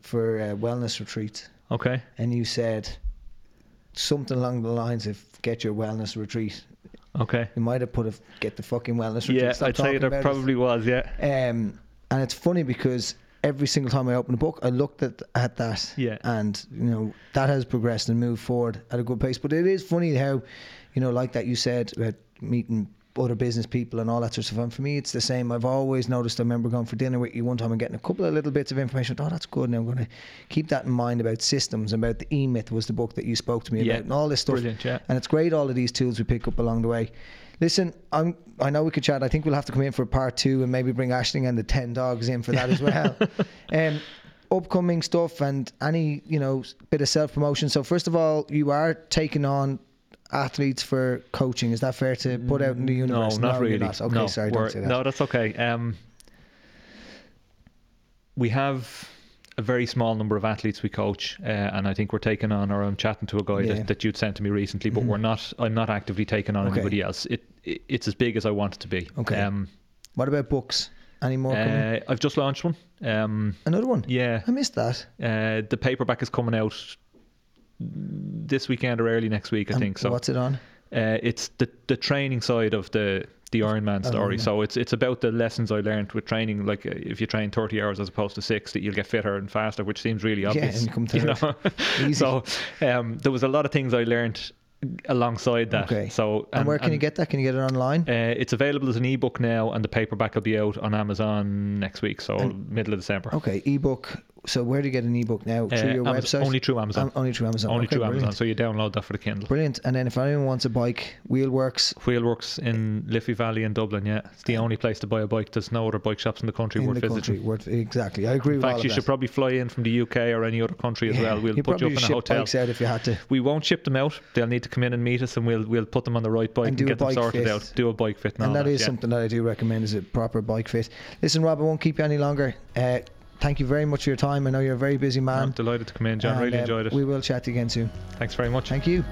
Speaker 1: for a wellness retreat,
Speaker 2: Okay.
Speaker 1: and you said something along the lines of "get your wellness retreat."
Speaker 2: Okay.
Speaker 1: You might have put a "get the fucking wellness retreat."
Speaker 2: Yeah, I'd say there
Speaker 1: about it.
Speaker 2: probably was. Yeah.
Speaker 1: Um, and it's funny because every single time I open a book, I looked at at that,
Speaker 2: Yeah.
Speaker 1: and you know that has progressed and moved forward at a good pace. But it is funny how, you know, like that you said about meeting other business people and all that sort of stuff. And for me, it's the same. I've always noticed. I remember going for dinner with you one time and getting a couple of little bits of information. Oh, that's good. Now I'm going to keep that in mind about systems. About the E Myth was the book that you spoke to me
Speaker 2: Yeah.
Speaker 1: about, and all this stuff.
Speaker 2: Brilliant. Yeah.
Speaker 1: And it's great all of these tools we pick up along the way. Listen, I'm I know we could chat. I think we'll have to come in for part two and maybe bring Ashling and the ten dogs in for that as well. (laughs) um upcoming stuff and any, you know, bit of self promotion. So first of all, you are taking on athletes for coaching. Is that fair to put out in the universe?
Speaker 2: No, not
Speaker 1: you're
Speaker 2: really.
Speaker 1: not. Okay,
Speaker 2: no,
Speaker 1: sorry, don't say that.
Speaker 2: No, that's okay. Um, we have a very small number of athletes we coach, uh, and I think we're taking on, or I'm chatting to a guy
Speaker 1: Yeah.
Speaker 2: that, that you'd sent to me recently, but
Speaker 1: Mhm.
Speaker 2: we're not. I'm not actively taking on
Speaker 1: Okay.
Speaker 2: anybody else. It, it it's as big as I want it to be.
Speaker 1: Okay.
Speaker 2: Um,
Speaker 1: What about books? Any more
Speaker 2: uh, I've just launched one. Um,
Speaker 1: Another one?
Speaker 2: yeah.
Speaker 1: I missed that.
Speaker 2: Uh, the paperback is coming out this weekend or early next week, I
Speaker 1: And
Speaker 2: think. So
Speaker 1: what's it on?
Speaker 2: uh, it's the the training side of the the Ironman
Speaker 1: Oh,
Speaker 2: story.
Speaker 1: yeah.
Speaker 2: So it's it's about the lessons I learned with training. Like uh, if you train thirty hours as opposed to six, that you'll get fitter and faster, which seems really obvious.
Speaker 1: Yeah, and you (laughs)
Speaker 2: know? So um, there was a lot of things I learned alongside that.
Speaker 1: Okay.
Speaker 2: So
Speaker 1: And, where can you get that? Can you get it online?
Speaker 2: Uh, it's available as an ebook now, and the paperback will be out on Amazon next week, so
Speaker 1: And-
Speaker 2: middle of December.
Speaker 1: Okay, ebook. So where do you get an ebook now? Through
Speaker 2: Uh,
Speaker 1: your
Speaker 2: Amaz-
Speaker 1: website?
Speaker 2: Only through Amazon.
Speaker 1: Um, only through Amazon.
Speaker 2: only
Speaker 1: okay,
Speaker 2: through Amazon. So you download that for the Kindle.
Speaker 1: Brilliant. And then if anyone wants a bike, Wheelworx
Speaker 2: Wheelworx in Liffey Valley in Dublin, yeah. It's the only place to buy a bike. There's no other bike shops in the country
Speaker 1: in
Speaker 2: worth
Speaker 1: the
Speaker 2: visiting.
Speaker 1: country. Worth, exactly. I agree
Speaker 2: In
Speaker 1: with all
Speaker 2: fact, you should probably fly in from the UK or any other country as
Speaker 1: Yeah,
Speaker 2: well. We'll put you up in a
Speaker 1: ship
Speaker 2: hotel.
Speaker 1: bikes out if you had to.
Speaker 2: We won't ship them out. They'll need to come in and meet us, and we'll we'll put them on the right bike
Speaker 1: And
Speaker 2: and, get them sorted
Speaker 1: fit.
Speaker 2: out. Do a bike fit, and,
Speaker 1: and that is
Speaker 2: yeah.
Speaker 1: something that I do recommend is a proper bike fit. Listen, Rob, I won't keep you any longer. Uh, thank you very much for your time. I know you're a very busy
Speaker 2: I'm
Speaker 1: man.
Speaker 2: delighted to come in, John.
Speaker 1: And,
Speaker 2: really
Speaker 1: um,
Speaker 2: enjoyed it.
Speaker 1: We will chat again soon.
Speaker 2: Thanks very much.
Speaker 1: Thank you.